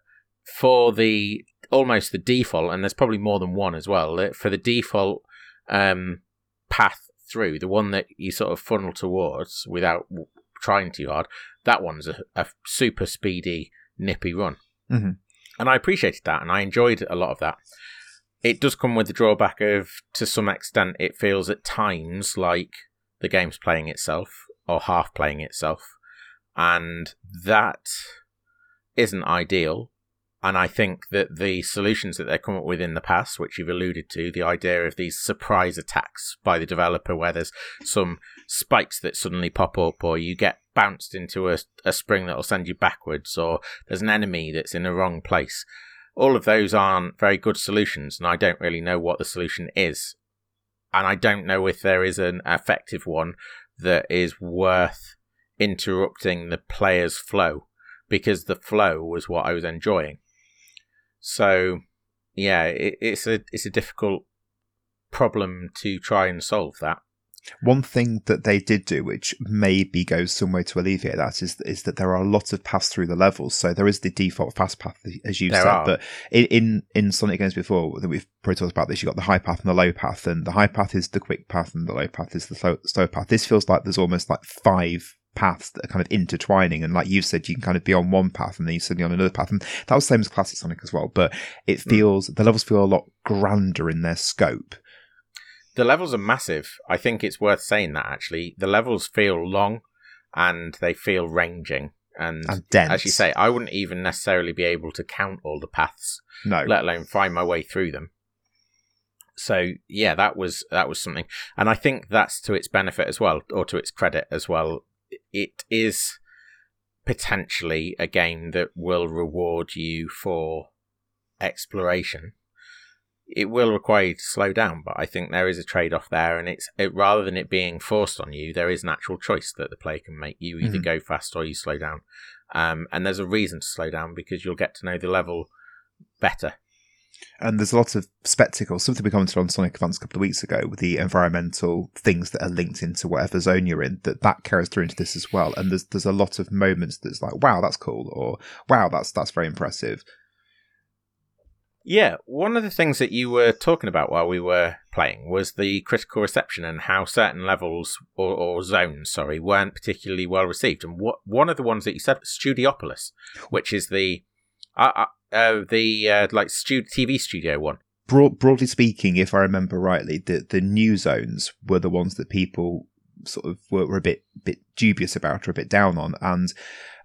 for the almost the default and there's probably more than one as well for the default um path through the one that you sort of funnel towards without trying too hard that one's a, a super speedy nippy run Mhm. and i appreciated that and i enjoyed a lot of that it does come with the drawback of to some extent it feels at times like the game's playing itself or half playing itself. And that isn't ideal. And I think that the solutions that they've come up with in the past, which you've alluded to, the idea of these surprise attacks by the developer where there's some spikes that suddenly pop up, or you get bounced into a, a spring that'll send you backwards, or there's an enemy that's in the wrong place. All of those aren't very good solutions, and I don't really know what the solution is. And I don't know if there is an effective one that is worth interrupting the player's flow because the flow was what I was enjoying. So, yeah, it, it's a it's a difficult problem to try and solve that. One thing that they did do, which maybe goes some way to alleviate that, is is that there are a lot of paths through the levels. So there is the default fast path, as you There said, are. but in, in Sonic games before that we've probably talked about this, you got the high path and the low path, and the high path is the quick path, and the low path is the slow, slow path. This feels like there's almost like five paths that are kind of intertwining, and like you've said, you can kind of be on one path and then you're suddenly on another path, and that was the same as classic Sonic as well. But it hmm. feels the levels feel a lot grander in their scope. The levels are massive. I think it's worth saying that actually. The levels feel long and they feel ranging. And, And dense. as you say, I wouldn't even necessarily be able to count all the paths, No, let alone find my way through them. So yeah, that was that was something, and I think that's to its benefit as well, or to its credit as well. It is potentially a game that will reward you for exploration. It will require you to slow down, but I think there is a trade-off there, and it's it, rather than it being forced on you, there is an actual choice that the player can make. You either Mhm. go fast or you slow down, um, and there's a reason to slow down because you'll get to know the level better. And there's a lot of spectacle. Something we commented on Sonic Advance a couple of weeks ago with the environmental things that are linked into whatever zone you're in. That that carries through into this as well. And there's there's a lot of moments that's like, wow, that's cool, or wow, that's that's very impressive. Yeah, one of the things that you were talking about while we were playing was the critical reception and how certain levels or, or zones, sorry, weren't particularly well received. And what one of the ones that you said Studiopolis, which is the uh, uh, the uh, like stu- TV studio one. Broad, broadly speaking, if I remember rightly, the the new zones were the ones that people sort of were, were a bit bit dubious about or a bit down on. And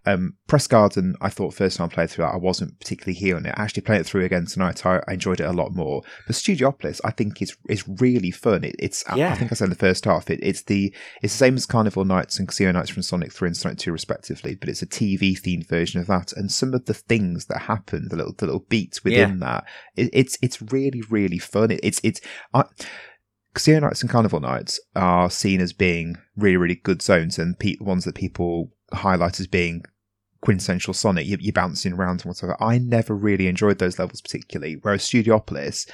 um, Press Garden, I thought first time I played through that, I wasn't particularly here on it. Actually, playing it through again tonight, I, I enjoyed it a lot more. But Studiopolis, I think is is really fun. It, it's I- I think I said in the first half, it, it's the it's the same as Carnival Nights and Casino Nights from Sonic Three and Sonic Two respectively, but it's a TV themed version of that. And some of the things that happen, the little the little beats within that, it, it's it's really really fun. It, it's it's. I, Casino Nights and Carnival Nights are seen as being really, really good zones and pe- ones that people highlight as being quintessential Sonic. You, you're bouncing around and whatever. I never really enjoyed those levels particularly, whereas Studiopolis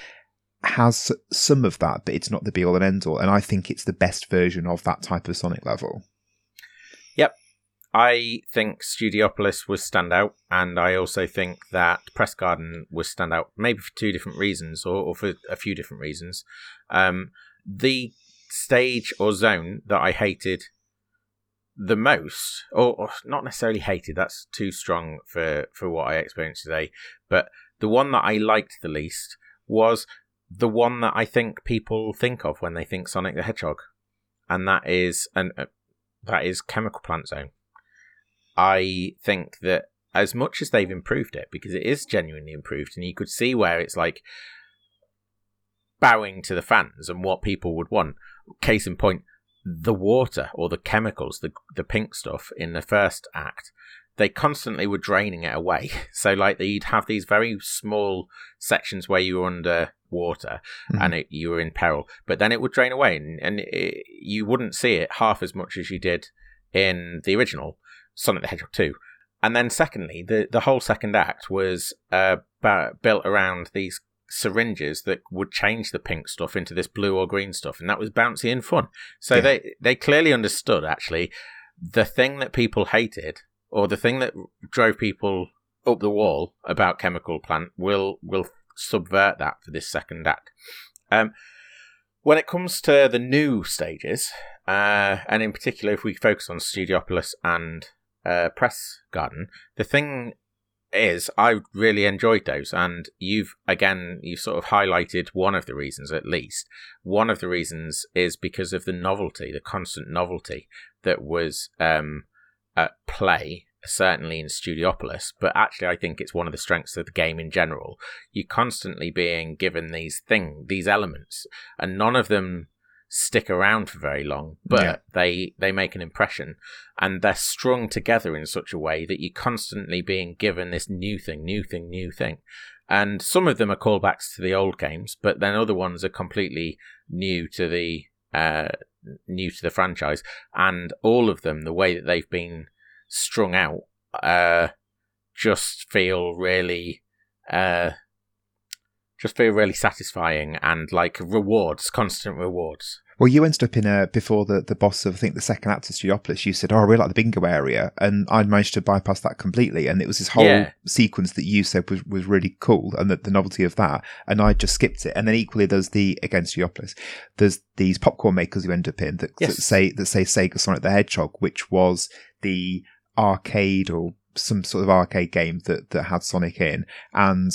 has some of that, but it's not the be all and end all. And I think it's the best version of that type of Sonic level. Yep. I think Studiopolis was standout, and I also think that Press Garden was standout, maybe for two different reasons, or, or for a few different reasons. Um, the stage or zone that I hated the most, or, or not necessarily hated, that's too strong for, for what I experienced today, but the one that I liked the least was the one that I think people think of when they think Sonic the Hedgehog, and that is an uh, that is Chemical Plant Zone. I think that as much as they've improved it, because it is genuinely improved, and you could see where it's like bowing to the fans and what people would want. Case in point, the water or the chemicals, the the pink stuff in the first act, they constantly were draining it away. So like you'd have these very small sections where you were under water Mhm. and it, you were in peril, but then it would drain away, and, and it, you wouldn't see it half as much as you did in the original Sonic the Hedgehog 2. And then, secondly, the, the whole second act was uh, built around these syringes that would change the pink stuff into this blue or green stuff, and that was bouncy and fun. So Yeah. they they clearly understood actually the thing that people hated, or the thing that drove people up the wall about Chemical Plant, will will subvert that for this second act. Um, when it comes to the new stages, uh, and in particular, if we focus on Studiopolis and uh, Press Garden, the thing is I really enjoyed those, and you've again you sort of highlighted one of the reasons at least. One of the reasons is because of the novelty, the constant novelty that was um, at play certainly in Studiopolis, but actually I think it's one of the strengths of the game in general. You're constantly being given these thing, these elements, and none of them stick around for very long, but yeah. they they make an impression, and they're strung together in such a way that you're constantly being given this new thing, new thing, new thing. And some of them are callbacks to the old games, but then other ones are completely new to the uh, new to the franchise, and all of them, the way that they've been strung out uh, just feel really uh, just feel really satisfying and like rewards, constant rewards. Well, you ended up in a before the, the boss of I think the second act of Studiopolis. You said, "Oh, I really like the bingo area," and I'd managed to bypass that completely. And it was this whole yeah. sequence that you said was, was really cool, and the, the novelty of that. And I just skipped it. And then equally, there's the against Studiopolis. There's these popcorn makers you end up in that, yes. that say that say Sega Sonic the Hedgehog, which was the arcade or some sort of arcade game that that had Sonic in, and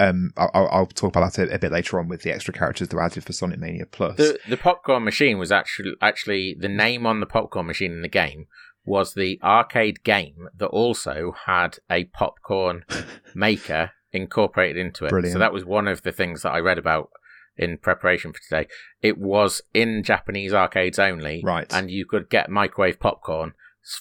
um, I'll, I'll, talk about that a, a, bit later on with the extra characters that were added for Sonic Mania Plus. The, the popcorn machine was actually actually the name on the popcorn machine in the game was the arcade game that also had a popcorn maker incorporated into it. Brilliant. So that was one of the things that I read about in preparation for today. It was in Japanese arcades only, right? And you could get microwave popcorn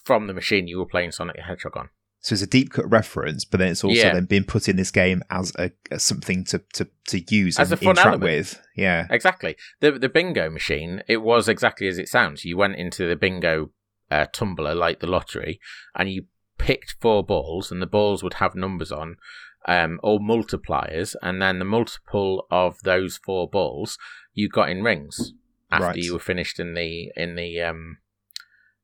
from the machine you were playing Sonic the Hedgehog on. So it's a deep cut reference, but then it's also yeah. then being put in this game as a as something to, to, to use as and a fun interact element. with. Yeah, exactly. The the bingo machine it was exactly as it sounds. You went into the bingo uh, tumbler like the lottery, and you picked four balls, and the balls would have numbers on, um, or multipliers, and then the multiple of those four balls you got in rings after right. you were finished in the in the um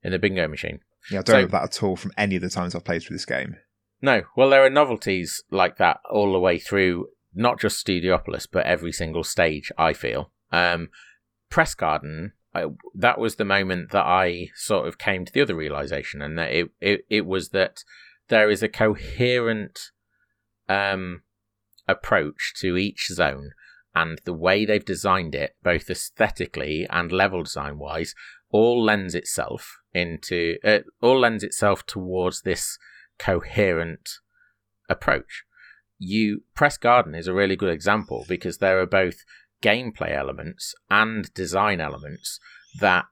in the bingo machine. Yeah, I don't so, have that at all from any of the times I've played through this game. No, well, there are novelties like that all the way through, not just Studiopolis, but every single stage. I feel um, Press Garden. I, that was the moment that I sort of came to the other realization, and that it it, it was that there is a coherent um, approach to each zone, and the way they've designed it, both aesthetically and level design wise, all lends itself into uh, all lends itself towards this coherent approach. You press garden is a really good example because there are both gameplay elements and design elements that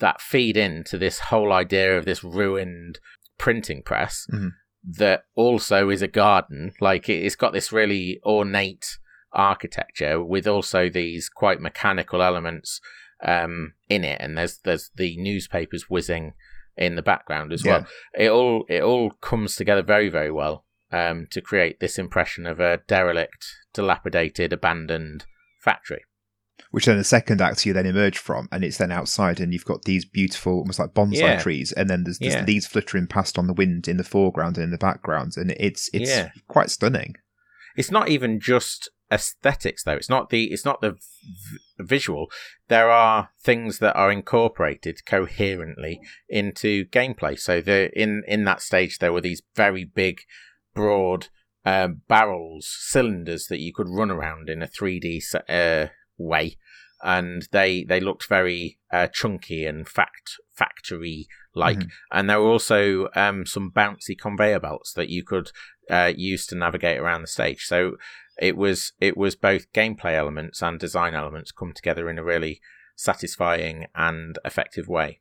that feed into this whole idea of this ruined printing press mm-hmm. that also is a garden. Like it's got this really ornate architecture with also these quite mechanical elements um, in it, and there's there's the newspapers whizzing in the background as well. It all it all comes together very very well um, to create this impression of a derelict, dilapidated, abandoned factory. Which then the second act you then emerge from, and it's then outside, and you've got these beautiful, almost like bonsai yeah. trees, and then there's, there's yeah. leaves fluttering past on the wind in the foreground and in the background, and it's it's quite stunning. It's not even just aesthetics though. It's not the it's not the v- visual. There are things that are incorporated coherently into gameplay. So the in in that stage there were these very big broad uh, barrels cylinders that you could run around in a 3d uh, way. And they they looked very uh, chunky and fact factory like mm-hmm. and there were also um, some bouncy conveyor belts that you could uh, use to navigate around the stage. So it was it was both gameplay elements and design elements come together in a really satisfying and effective way.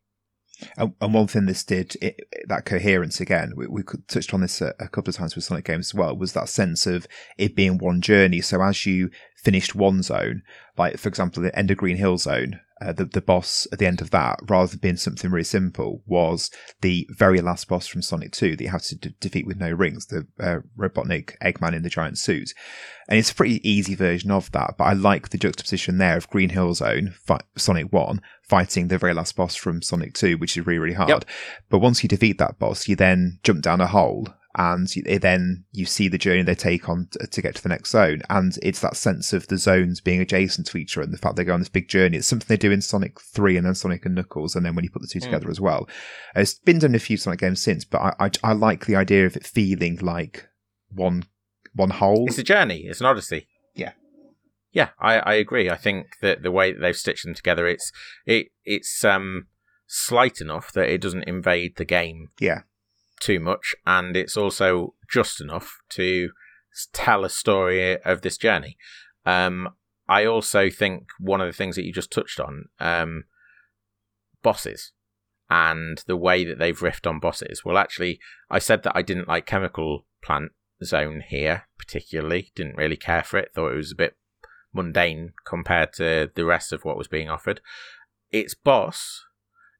And, and one thing this did, it, that coherence again, we, we touched on this a, a, couple of times with Sonic games as well, was that sense of it being one journey. So as you finished one zone, like for example, the end of Green Hill Zone, uh, the, the boss at the end of that, rather than being something really simple, was the very last boss from Sonic 2 that you have to defeat with no rings, the uh, Robotnik Eggman in the giant suit. And it's a pretty easy version of that, but I like the juxtaposition there of Green Hill Zone, fi- Sonic 1, fighting the very last boss from Sonic 2, which is really, really hard. Yep. But once you defeat that boss, you then jump down a hole and then you see the journey they take on to, to, get to the next zone. And it's that sense of the zones being adjacent to each other and the fact they go on this big journey. It's something they do in Sonic 3 and then Sonic and Knuckles, and then when you put the two mm. together as well. It's been done in a few Sonic games since, but I, I, I like the idea of it feeling like one one whole. It's a journey. It's an odyssey. Yeah. Yeah, I, I agree. I think that the way that they've stitched them together, it's it it's um slight enough that it doesn't invade the game Yeah. Too much, and it's also just enough to tell a story of this journey. Um, I also think one of the things that you just touched on, um, bosses, and the way that they've riffed on bosses. Well, actually, I said that I didn't like Chemical Plant Zone here particularly. Didn't really care for it. Thought it was a bit mundane compared to the rest of what was being offered. Its boss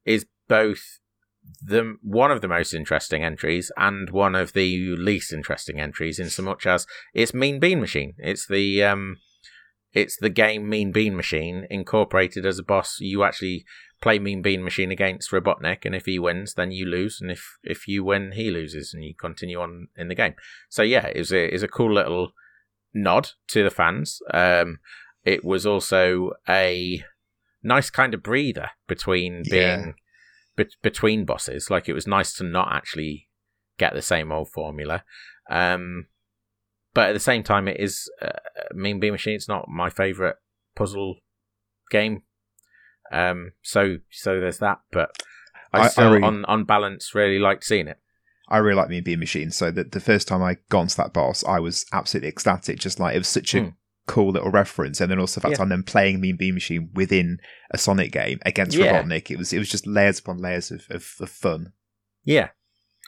is both the one of the most interesting entries and one of the least interesting entries in so much as it's Mean Bean Machine. It's the um it's the game Mean Bean Machine incorporated as a boss. You actually play Mean Bean Machine against Robotnik, and if he wins, then you lose, and if if you win, he loses, and you continue on in the game. So yeah, it was a, it was a cool little nod to the fans. Um, it was also a nice kind of breather between Yeah. Be- between bosses. Like it was nice to not actually get the same old formula. Um, but at the same time, it is uh, Mean Bean Machine. It's not my favorite puzzle game. Um, so so there's that. But I, I- I still, really- on on balance, really liked seeing it. I really like Mean Bean Machine. So that the first time I got to that boss, I was absolutely ecstatic. Just like it was such a Hmm. Cool little reference, and then also the fact Yeah. I'm then playing Mean Bean Machine within a Sonic game against Yeah. Robotnik. It was it was just layers upon layers of, of, of fun. Yeah,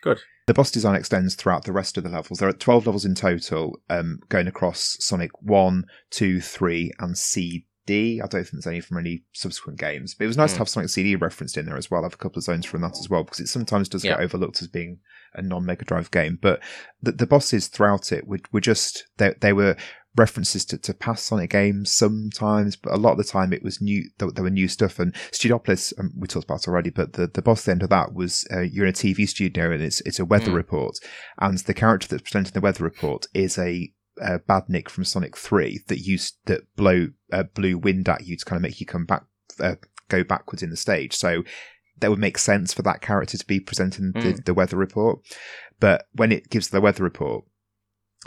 good. The boss design extends throughout the rest of the levels. There are 12 levels in total, um, going across Sonic 1, 2, 3, and CD. I don't think there's any from any subsequent games. But it was nice Hmm. to have Sonic CD referenced in there as well. I have a couple of zones from that as well, because it sometimes does get overlooked as being a non Mega Drive game. But the, the bosses throughout it were, were just, they, they were references to, to past Sonic games sometimes, but a lot of the time it was new. There, there were new stuff, and Studiopolis um, we talked about already. But the, the boss at the end of that was uh, you're in a TV studio and it's it's a weather Mm. report, and the character that's presenting the weather report is a uh, Badnik from Sonic Three that used that blow uh, blew wind at you to kind of make you come back, uh, go backwards in the stage. So that would make sense for that character to be presenting the, Mm. the weather report. But when it gives the weather report,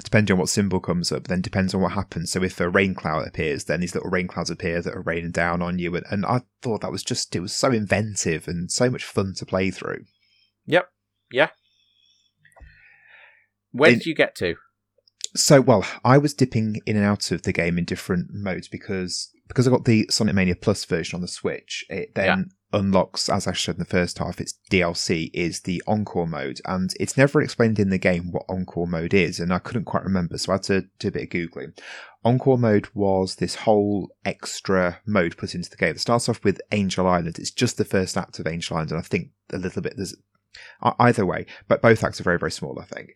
depending on what symbol comes up, then depends on what happens. So if a rain cloud appears, then these little rain clouds appear that are raining down on you. And, and I thought that was just, it was so inventive and so much fun to play through. Yep. Yeah. Where In- did you get to? So, well, I was dipping in and out of the game in different modes because because I got the Sonic Mania Plus version on the Switch. It then unlocks, as I showed in the first half, its DLC is the Encore mode, and it's never explained in the game what Encore mode is, and I couldn't quite remember, so I had to do a bit of googling. Encore mode was this whole extra mode put into the game. It starts off with Angel Island. It's just the first act of Angel Island, and I think a little bit there's either way, but both acts are very very small, I think,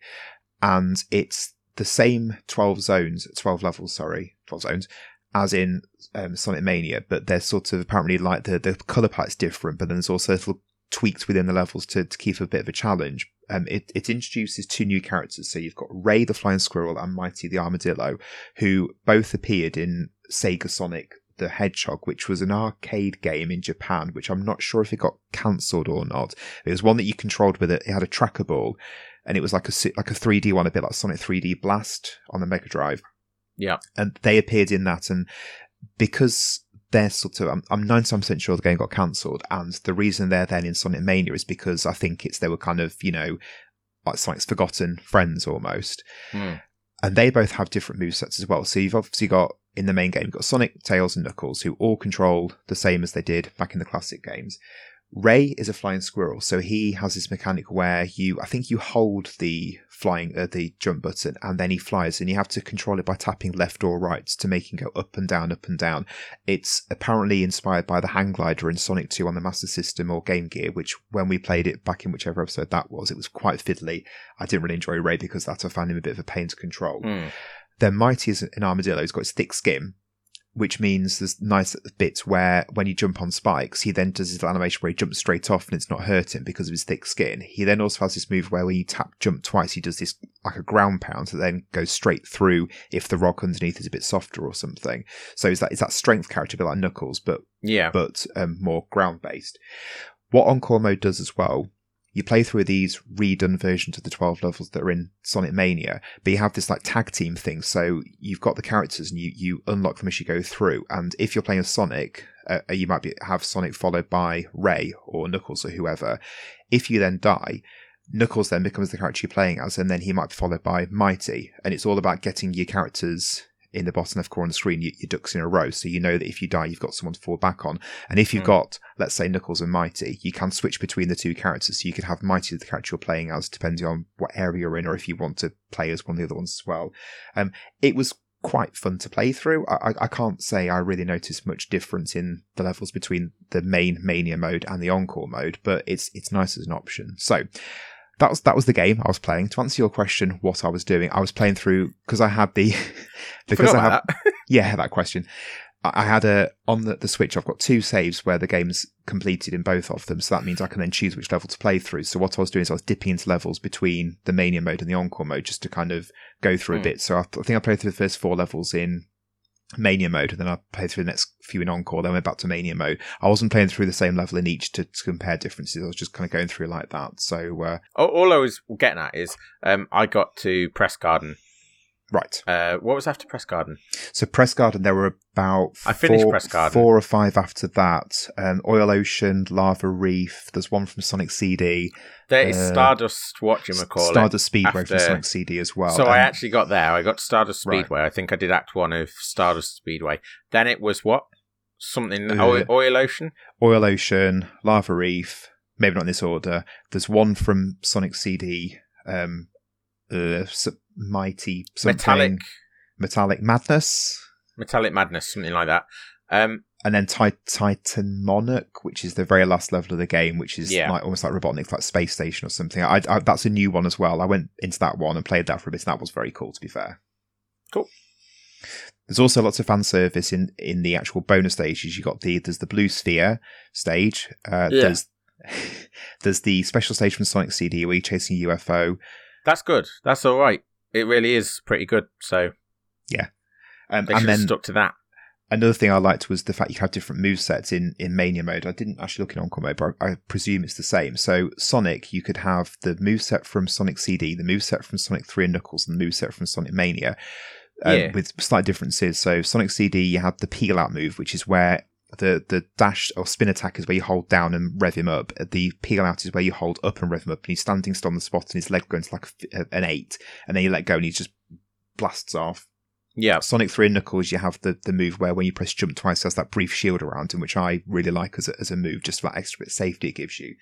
and it's the same 12 zones, 12 levels, sorry, 12 zones, as in um, Sonic Mania, but they're sort of apparently like the, the colour palette's different, but then there's also little tweaks within the levels to, to keep a bit of a challenge. Um, it, it introduces two new characters. So you've got Ray the Flying Squirrel and Mighty the Armadillo, who both appeared in Sega Sonic the Hedgehog, which was an arcade game in Japan, which I'm not sure if it got cancelled or not. It was one that you controlled with it. It had a tracker ball, and it was like a like a 3D one, a bit like Sonic 3D Blast on the Mega Drive. Yeah. and they appeared in that, and because they're sort of, I'm, I'm 99% sure the game got cancelled, and the reason they're then in Sonic Mania is because I think it's they were kind of you know like Sonic's forgotten friends almost Hmm. and they both have different move sets as well. So you've obviously got in the main game, you've got Sonic, Tails, and Knuckles, who all control the same as they did back in the classic games. Ray is a flying squirrel, so he has this mechanic where you, I think you hold the flying, uh, the jump button, and then he flies, and you have to control it by tapping left or right to make him go up and down, up and down. It's apparently inspired by the hang glider in Sonic 2 on the Master System or Game Gear, which when we played it back in whichever episode that was, it was quite fiddly. I didn't really enjoy Ray because that I found him a bit of a pain to control. Hmm. Then Mighty is an armadillo. He's got his thick skin, which means there's nice bits where when you jump on spikes, he then does his animation where he jumps straight off and it's not hurting because of his thick skin. He then also has this move where when you tap jump twice, he does this like a ground pound that then goes straight through if the rock underneath is a bit softer or something. So is that is that strength character a bit like Knuckles, but Yeah. but um, more ground based. What Encore mode does as well, you play through these redone versions of the 12 levels that are in Sonic Mania, but you have this like tag team thing. So you've got the characters and you, you unlock them as you go through. And if you're playing as Sonic, uh, you might be, have Sonic followed by Ray or Knuckles or whoever. If you then die, Knuckles then becomes the character you're playing as, and then he might be followed by Mighty. And it's all about getting your characters in the bottom left corner of the screen, your, your ducks in a row. So you know that if you die, you've got someone to fall back on. And if you've mm. got, let's say, Knuckles and Mighty, you can switch between the two characters. So you could have Mighty the character you're playing as, depending on what area you're in, or if you want to play as one of the other ones as well. Um, it was quite fun to play through. I, I can't say I really noticed much difference in the levels between the main mania mode and the encore mode, but it's it's nice as an option. So that was that was the game I was playing. To answer your question, what I was doing, I was playing through because I had the because I, I had that. yeah that question. I had a on the, the Switch. I've got two saves where the game's completed in both of them, so that means I can then choose which level to play through. So what I was doing is I was dipping into levels between the Mania mode and the Encore mode just to kind of go through mm. a hmm. bit. So I, I think I played through the first four levels in Mania mode, and then I played through the next few in Encore, then went back to Mania mode. I wasn't playing through the same level in each to, to compare differences. I was just kind of going through like that. So uh, all, all, I was getting at is um, I got to Press Garden Right. Uh, what was after Press Garden? So Press Garden, there were about I finished four, Press Garden. four or five after that. Um, Oil Ocean, Lava Reef. There's one from Sonic CD. There is uh, Stardust. What you call Stardust Speedway after... from Sonic CD as well. So um, I actually got there. I got Stardust Speedway. Right. I think I did Act One of Stardust Speedway. Then it was what something uh, oil, oil Ocean. Oil Ocean, Lava Reef. Maybe not in this order. There's one from Sonic CD. Um, uh, mighty something. metallic metallic madness metallic madness something like that um, and then Titan Monarch, which is the very last level of the game, which is yeah. like almost like Robotnik, like Space Station or something. I, I, that's a new one as well. I went into that one and played that for a bit, and that was very cool. To be fair, cool. There's also lots of fan service in in the actual bonus stages. You got the there's the Blue Sphere stage. Uh, yeah. There's there's the special stage from Sonic CD where you're chasing a UFO. That's good. That's all right. It really is pretty good. So yeah, um, they and then stuck to that. Another thing I liked was the fact you have different move sets in, in Mania mode. I didn't actually look in Encore mode, but I, I presume it's the same. So Sonic, you could have the move set from Sonic CD, the move set from Sonic 3 and Knuckles, and the move set from Sonic Mania. Um, yeah. with slight differences. So Sonic CD, you have the peel out move, which is where the the dash or spin attack is where you hold down and rev him up. The peel out is where you hold up and rev him up, and he's standing still on the spot, and his leg goes like a, an eight, and then you let go, and he just blasts off. Yeah, Sonic Three and Knuckles, you have the, the move where when you press jump twice, has that brief shield around him, which I really like as a, as a move, just for that extra bit of safety it gives you.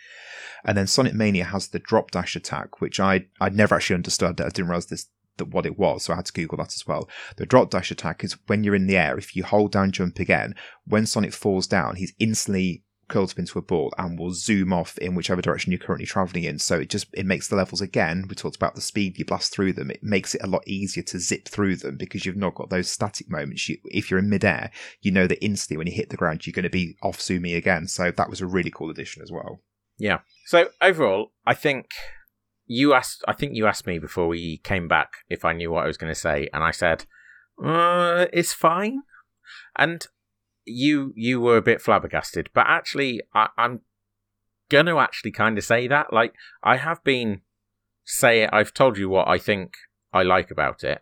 And then Sonic Mania has the drop dash attack, which I I'd never actually understood. That I didn't realize this that what it was, so I had to Google that as well. The drop dash attack is when you're in the air, if you hold down jump again, when Sonic falls down, he's instantly curled up into a ball and will zoom off in whichever direction you're currently traveling in. So it just it makes the levels again. We talked about the speed you blast through them. It makes it a lot easier to zip through them because you've not got those static moments. You, if you're in midair, you know that instantly when you hit the ground, you're going to be off zooming again. So that was a really cool addition as well. Yeah. So overall, I think you asked, I think you asked me before we came back if I knew what I was going to say, and I said, uh, "It's fine." And you you were a bit flabbergasted, but actually, I, I'm gonna actually kind of say that. Like, I have been say it. I've told you what I think I like about it.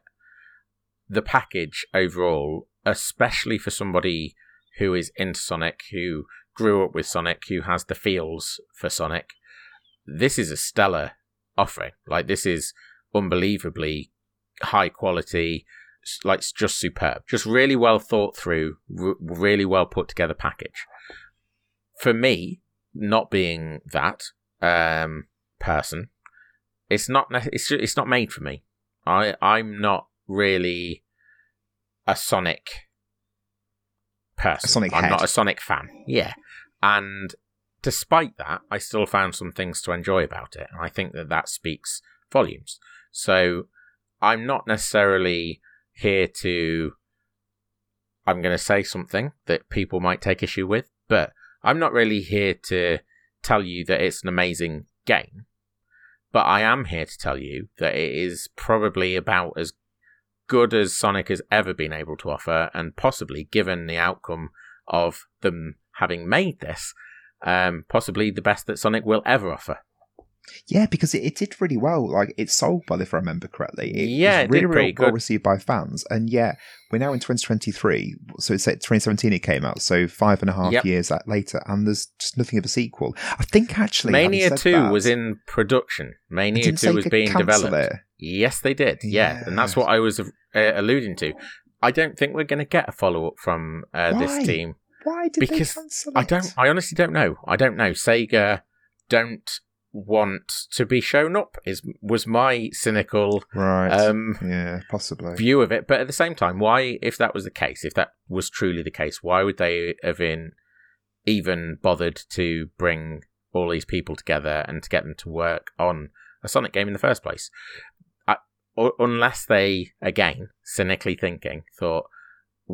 The package overall, especially for somebody who is into Sonic, who grew up with Sonic, who has the feels for Sonic, this is a stellar offering. Like this is unbelievably high quality, like just superb, just really well thought through, r- really well put together package. For me, not being that um, person, it's not it's it's not made for me. I I'm not really a Sonic person. A Sonic I'm head. not a Sonic fan. Yeah, and despite that, I still found some things to enjoy about it. And I think that that speaks volumes. So I'm not necessarily here to. I'm going to say something that people might take issue with, but I'm not really here to tell you that it's an amazing game. But I am here to tell you that it is probably about as good as Sonic has ever been able to offer, and possibly given the outcome of them having made this, um, possibly the best that Sonic will ever offer. Yeah, because it, it did really well. Like it sold well, if I remember correctly. It Yeah, was it really, did really well received by fans. And yeah, we're now in 2023. So it's like 2017 it came out. So five and a half Yep. years later, and there's just nothing of a sequel. I think actually, Mania 2 that, was in production. Mania 2 was being developed. it? Yes, they did. Yeah, and that's what I was uh, alluding to. I don't think we're going to get a follow up from uh, this team. Why did Because they cancel it? I don't. I honestly don't know. I don't know. Sega don't want to be shown up. Is was my cynical Right. um, yeah, possibly. view of it. But at the same time, why, if that was the case, if that was truly the case, why would they have in, even bothered to bring all these people together and to get them to work on a Sonic game in the first place? I, or, unless they, again, cynically thinking, thought,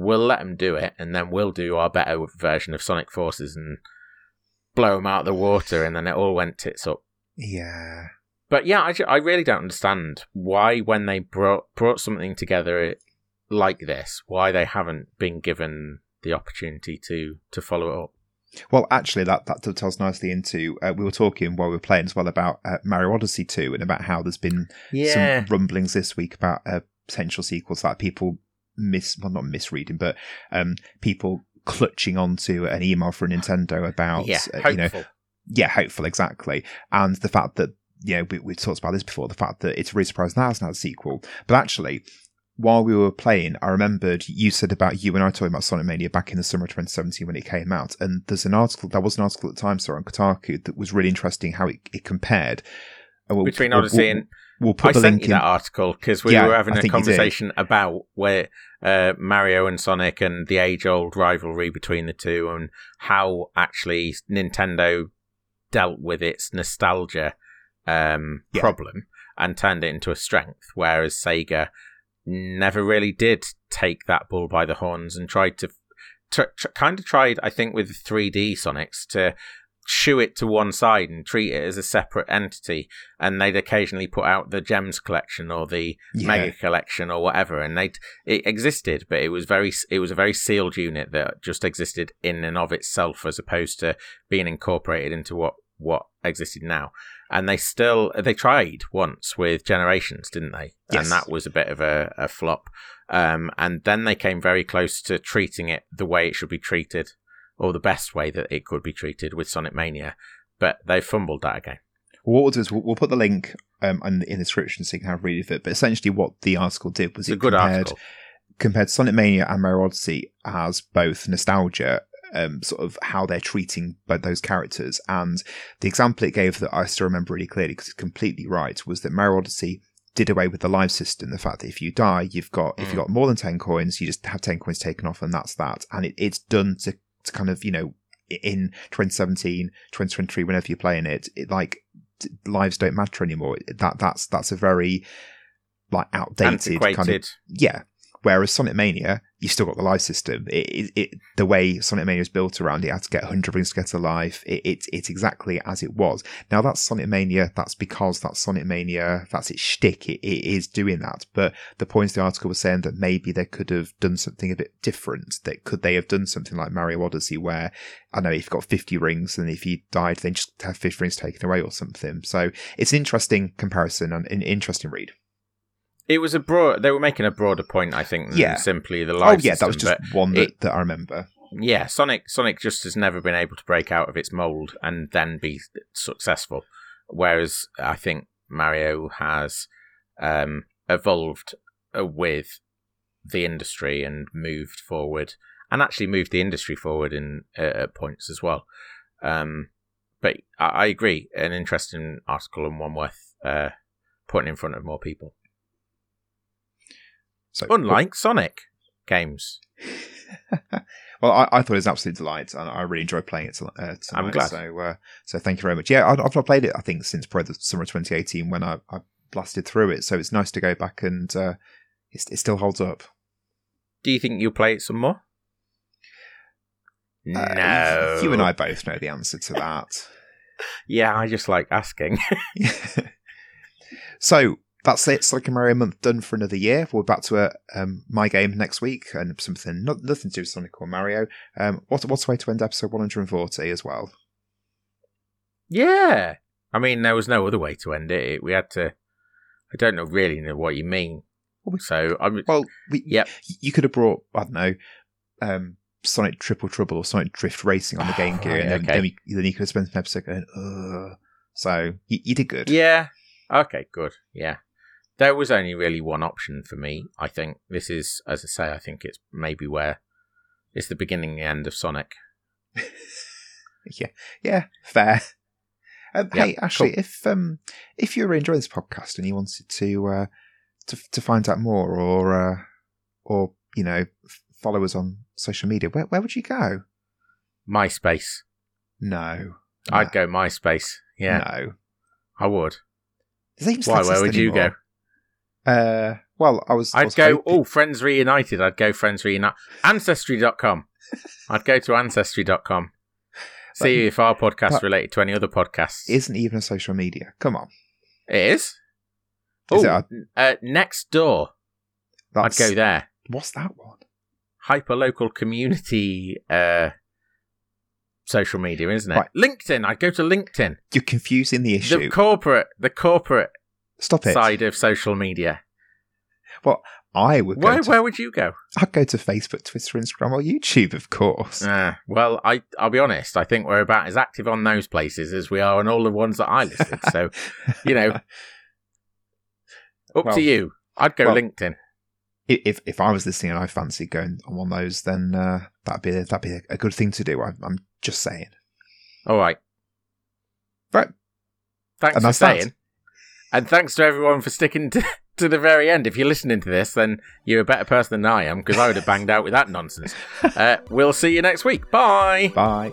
we'll let them do it and then we'll do our better version of Sonic Forces and blow them out of the water and then it all went tits up. Yeah. But yeah, I, I really don't understand why when they brought brought something together like this, why they haven't been given the opportunity to to follow it up. Well, actually, that that dovetails nicely into uh, we were talking while we were playing as well about uh, Mario Odyssey 2 and about how there's been some rumblings this week about uh, potential sequels that people miss, well, not misreading, but um, people clutching onto an email from Nintendo about, yeah, uh, you know, yeah, hopeful, exactly. And the fact that, you know, we, we've talked about this before, the fact that it's really surprising that hasn't had a sequel. But actually, while we were playing, I remembered you said about you and I talking about Sonic Mania back in the summer of 2017 when it came out. And there's an article, there was an article at the time, sorry, on Kotaku that was really interesting how it, it compared. And Between Odyssey we'll- and We'll put I the sent link you in. that article because we Yeah, were having I a think you did. conversation about where uh, Mario and Sonic and the age-old rivalry between the two, and how actually Nintendo dealt with its nostalgia um, Yeah. problem and turned it into a strength, whereas Sega never really did take that bull by the horns and tried to tr- tr- kind of tried, I think, with 3D Sonics to shoo it to one side and treat it as a separate entity and they'd occasionally put out the gems collection or the Yeah. mega collection or whatever and they it existed but it was very it was a very sealed unit that just existed in and of itself as opposed to being incorporated into what what existed now and they still they tried once with generations didn't they Yes. and that was a bit of a, a flop um, and then they came very close to treating it the way it should be treated or the best way that it could be treated with Sonic Mania but they fumbled that again What we'll do is we'll, we'll put the link um, in, in the description so you can have a read of it. But essentially, what the article did was it's it compared, article compared Sonic Mania and Mario Odyssey as both nostalgia, um, sort of how they're treating both those characters. And the example it gave that I still remember really clearly because it's completely right was that Mario Odyssey did away with the live system. The fact that if you die, you've got if Mm. you've got more than ten coins, you just have ten coins taken off, and that's that. And it, it's done to, to kind of you know in 2017, 2023, whenever you're playing it, it like lives don't matter anymore. That that's that's a very like outdated kind of yeah. Whereas Sonic Mania, you've still got the life system. It, it, it the way Sonic Mania is built around it, you had to get 100 rings to get alive. It, it, it's exactly as it was. Now that's Sonic Mania. That's because that's Sonic Mania. That's its shtick. It, it is doing that. But the point of the article was saying that maybe they could have done something a bit different. That could they have done something like Mario Odyssey, where I know if you've got 50 rings and if you died, then just have 50 rings taken away or something. So it's an interesting comparison and an interesting read. It was a broad. They were making a broader point, I think, than Yeah. simply the Oh yeah, system. that was just one that, it- that I remember. yeah, Sonic Sonic just has never been able to break out of its mold and then be successful. Whereas I think Mario has um, evolved uh, with the industry and moved forward, and actually moved the industry forward in uh, at points as well. Um, but I, I agree, an interesting article and one worth uh, putting in front of more people. So Unlike Sonic games. Well, I, I thought it was an absolute delight, and I really enjoyed playing it to, uh, tonight. I'm glad. So, uh, so thank you very much. Yeah, I, I've not played it. I think since probably the summer of 2018 when I, I blasted through it. So it's nice to go back and uh, it, it still holds up. Do you think you'll play it some more? Uh, no. you and I both know the answer to that. Yeah, I just like asking. so that's it. Sonic and Mario month done for another year. We're back to a um, my game next week and something not, nothing to do with Sonic or Mario. Um, what, what's the way to end episode 140 as well? yeah. I mean, there was no other way to end it. We had to. I don't know really know what you mean. So I'm. Well, we, Yep. you could have brought I don't know, um, Sonic Triple Trouble or Sonic Drift Racing on the Game Oh, Gear, right, and then, okay. then, we, then you could have spent an episode going, Ugh. So you, you did good. Yeah. Okay. Good. Yeah. There was only really one option for me. I think this is, as I say, I think it's maybe where it's the beginning and the end of Sonic. Yeah, yeah, fair. Um, Yeah, hey, Ashley, cool. if um if you were enjoying this podcast and you wanted to uh to to find out more or uh or you know follow us on social media, where where would you go? MySpace. No, I'd go MySpace. Yeah, No, I would. Why? Where would you go? Uh, well, I was. I I'd was go. hoping- Oh, Friends Reunited. I'd go Friends Reunited. Ancestry.com. I'd go to Ancestry.com. See if our podcast related to any other podcasts. isn't even a social media. Come on, it is. Is Oh, a- uh, Nextdoor. that's, I'd go there. What's that one? hyperlocal community uh social media, isn't it? Right. LinkedIn. I'd go to LinkedIn. You're confusing the issue. The corporate the corporate Stop it. side of social media. Well, I would go. Where to, where would you go? I'd go to Facebook, Twitter, Instagram, or YouTube, of course. Uh, well, I I'll be honest, I think we're about as active on those places as we are on all the ones that I listed. So, you know, up Well- to you. I'd go well- LinkedIn. If if I was listening and I fancied going on one of those, then uh, that'd be that'd be a, good thing to do. I'm, I'm just saying. All right. Right. Thanks And for staying. And thanks to everyone for sticking to, to the very end. If you're listening to this, then you're a better person than I am because I would have banged out with that nonsense. Uh, we'll see you next week. Bye. Bye.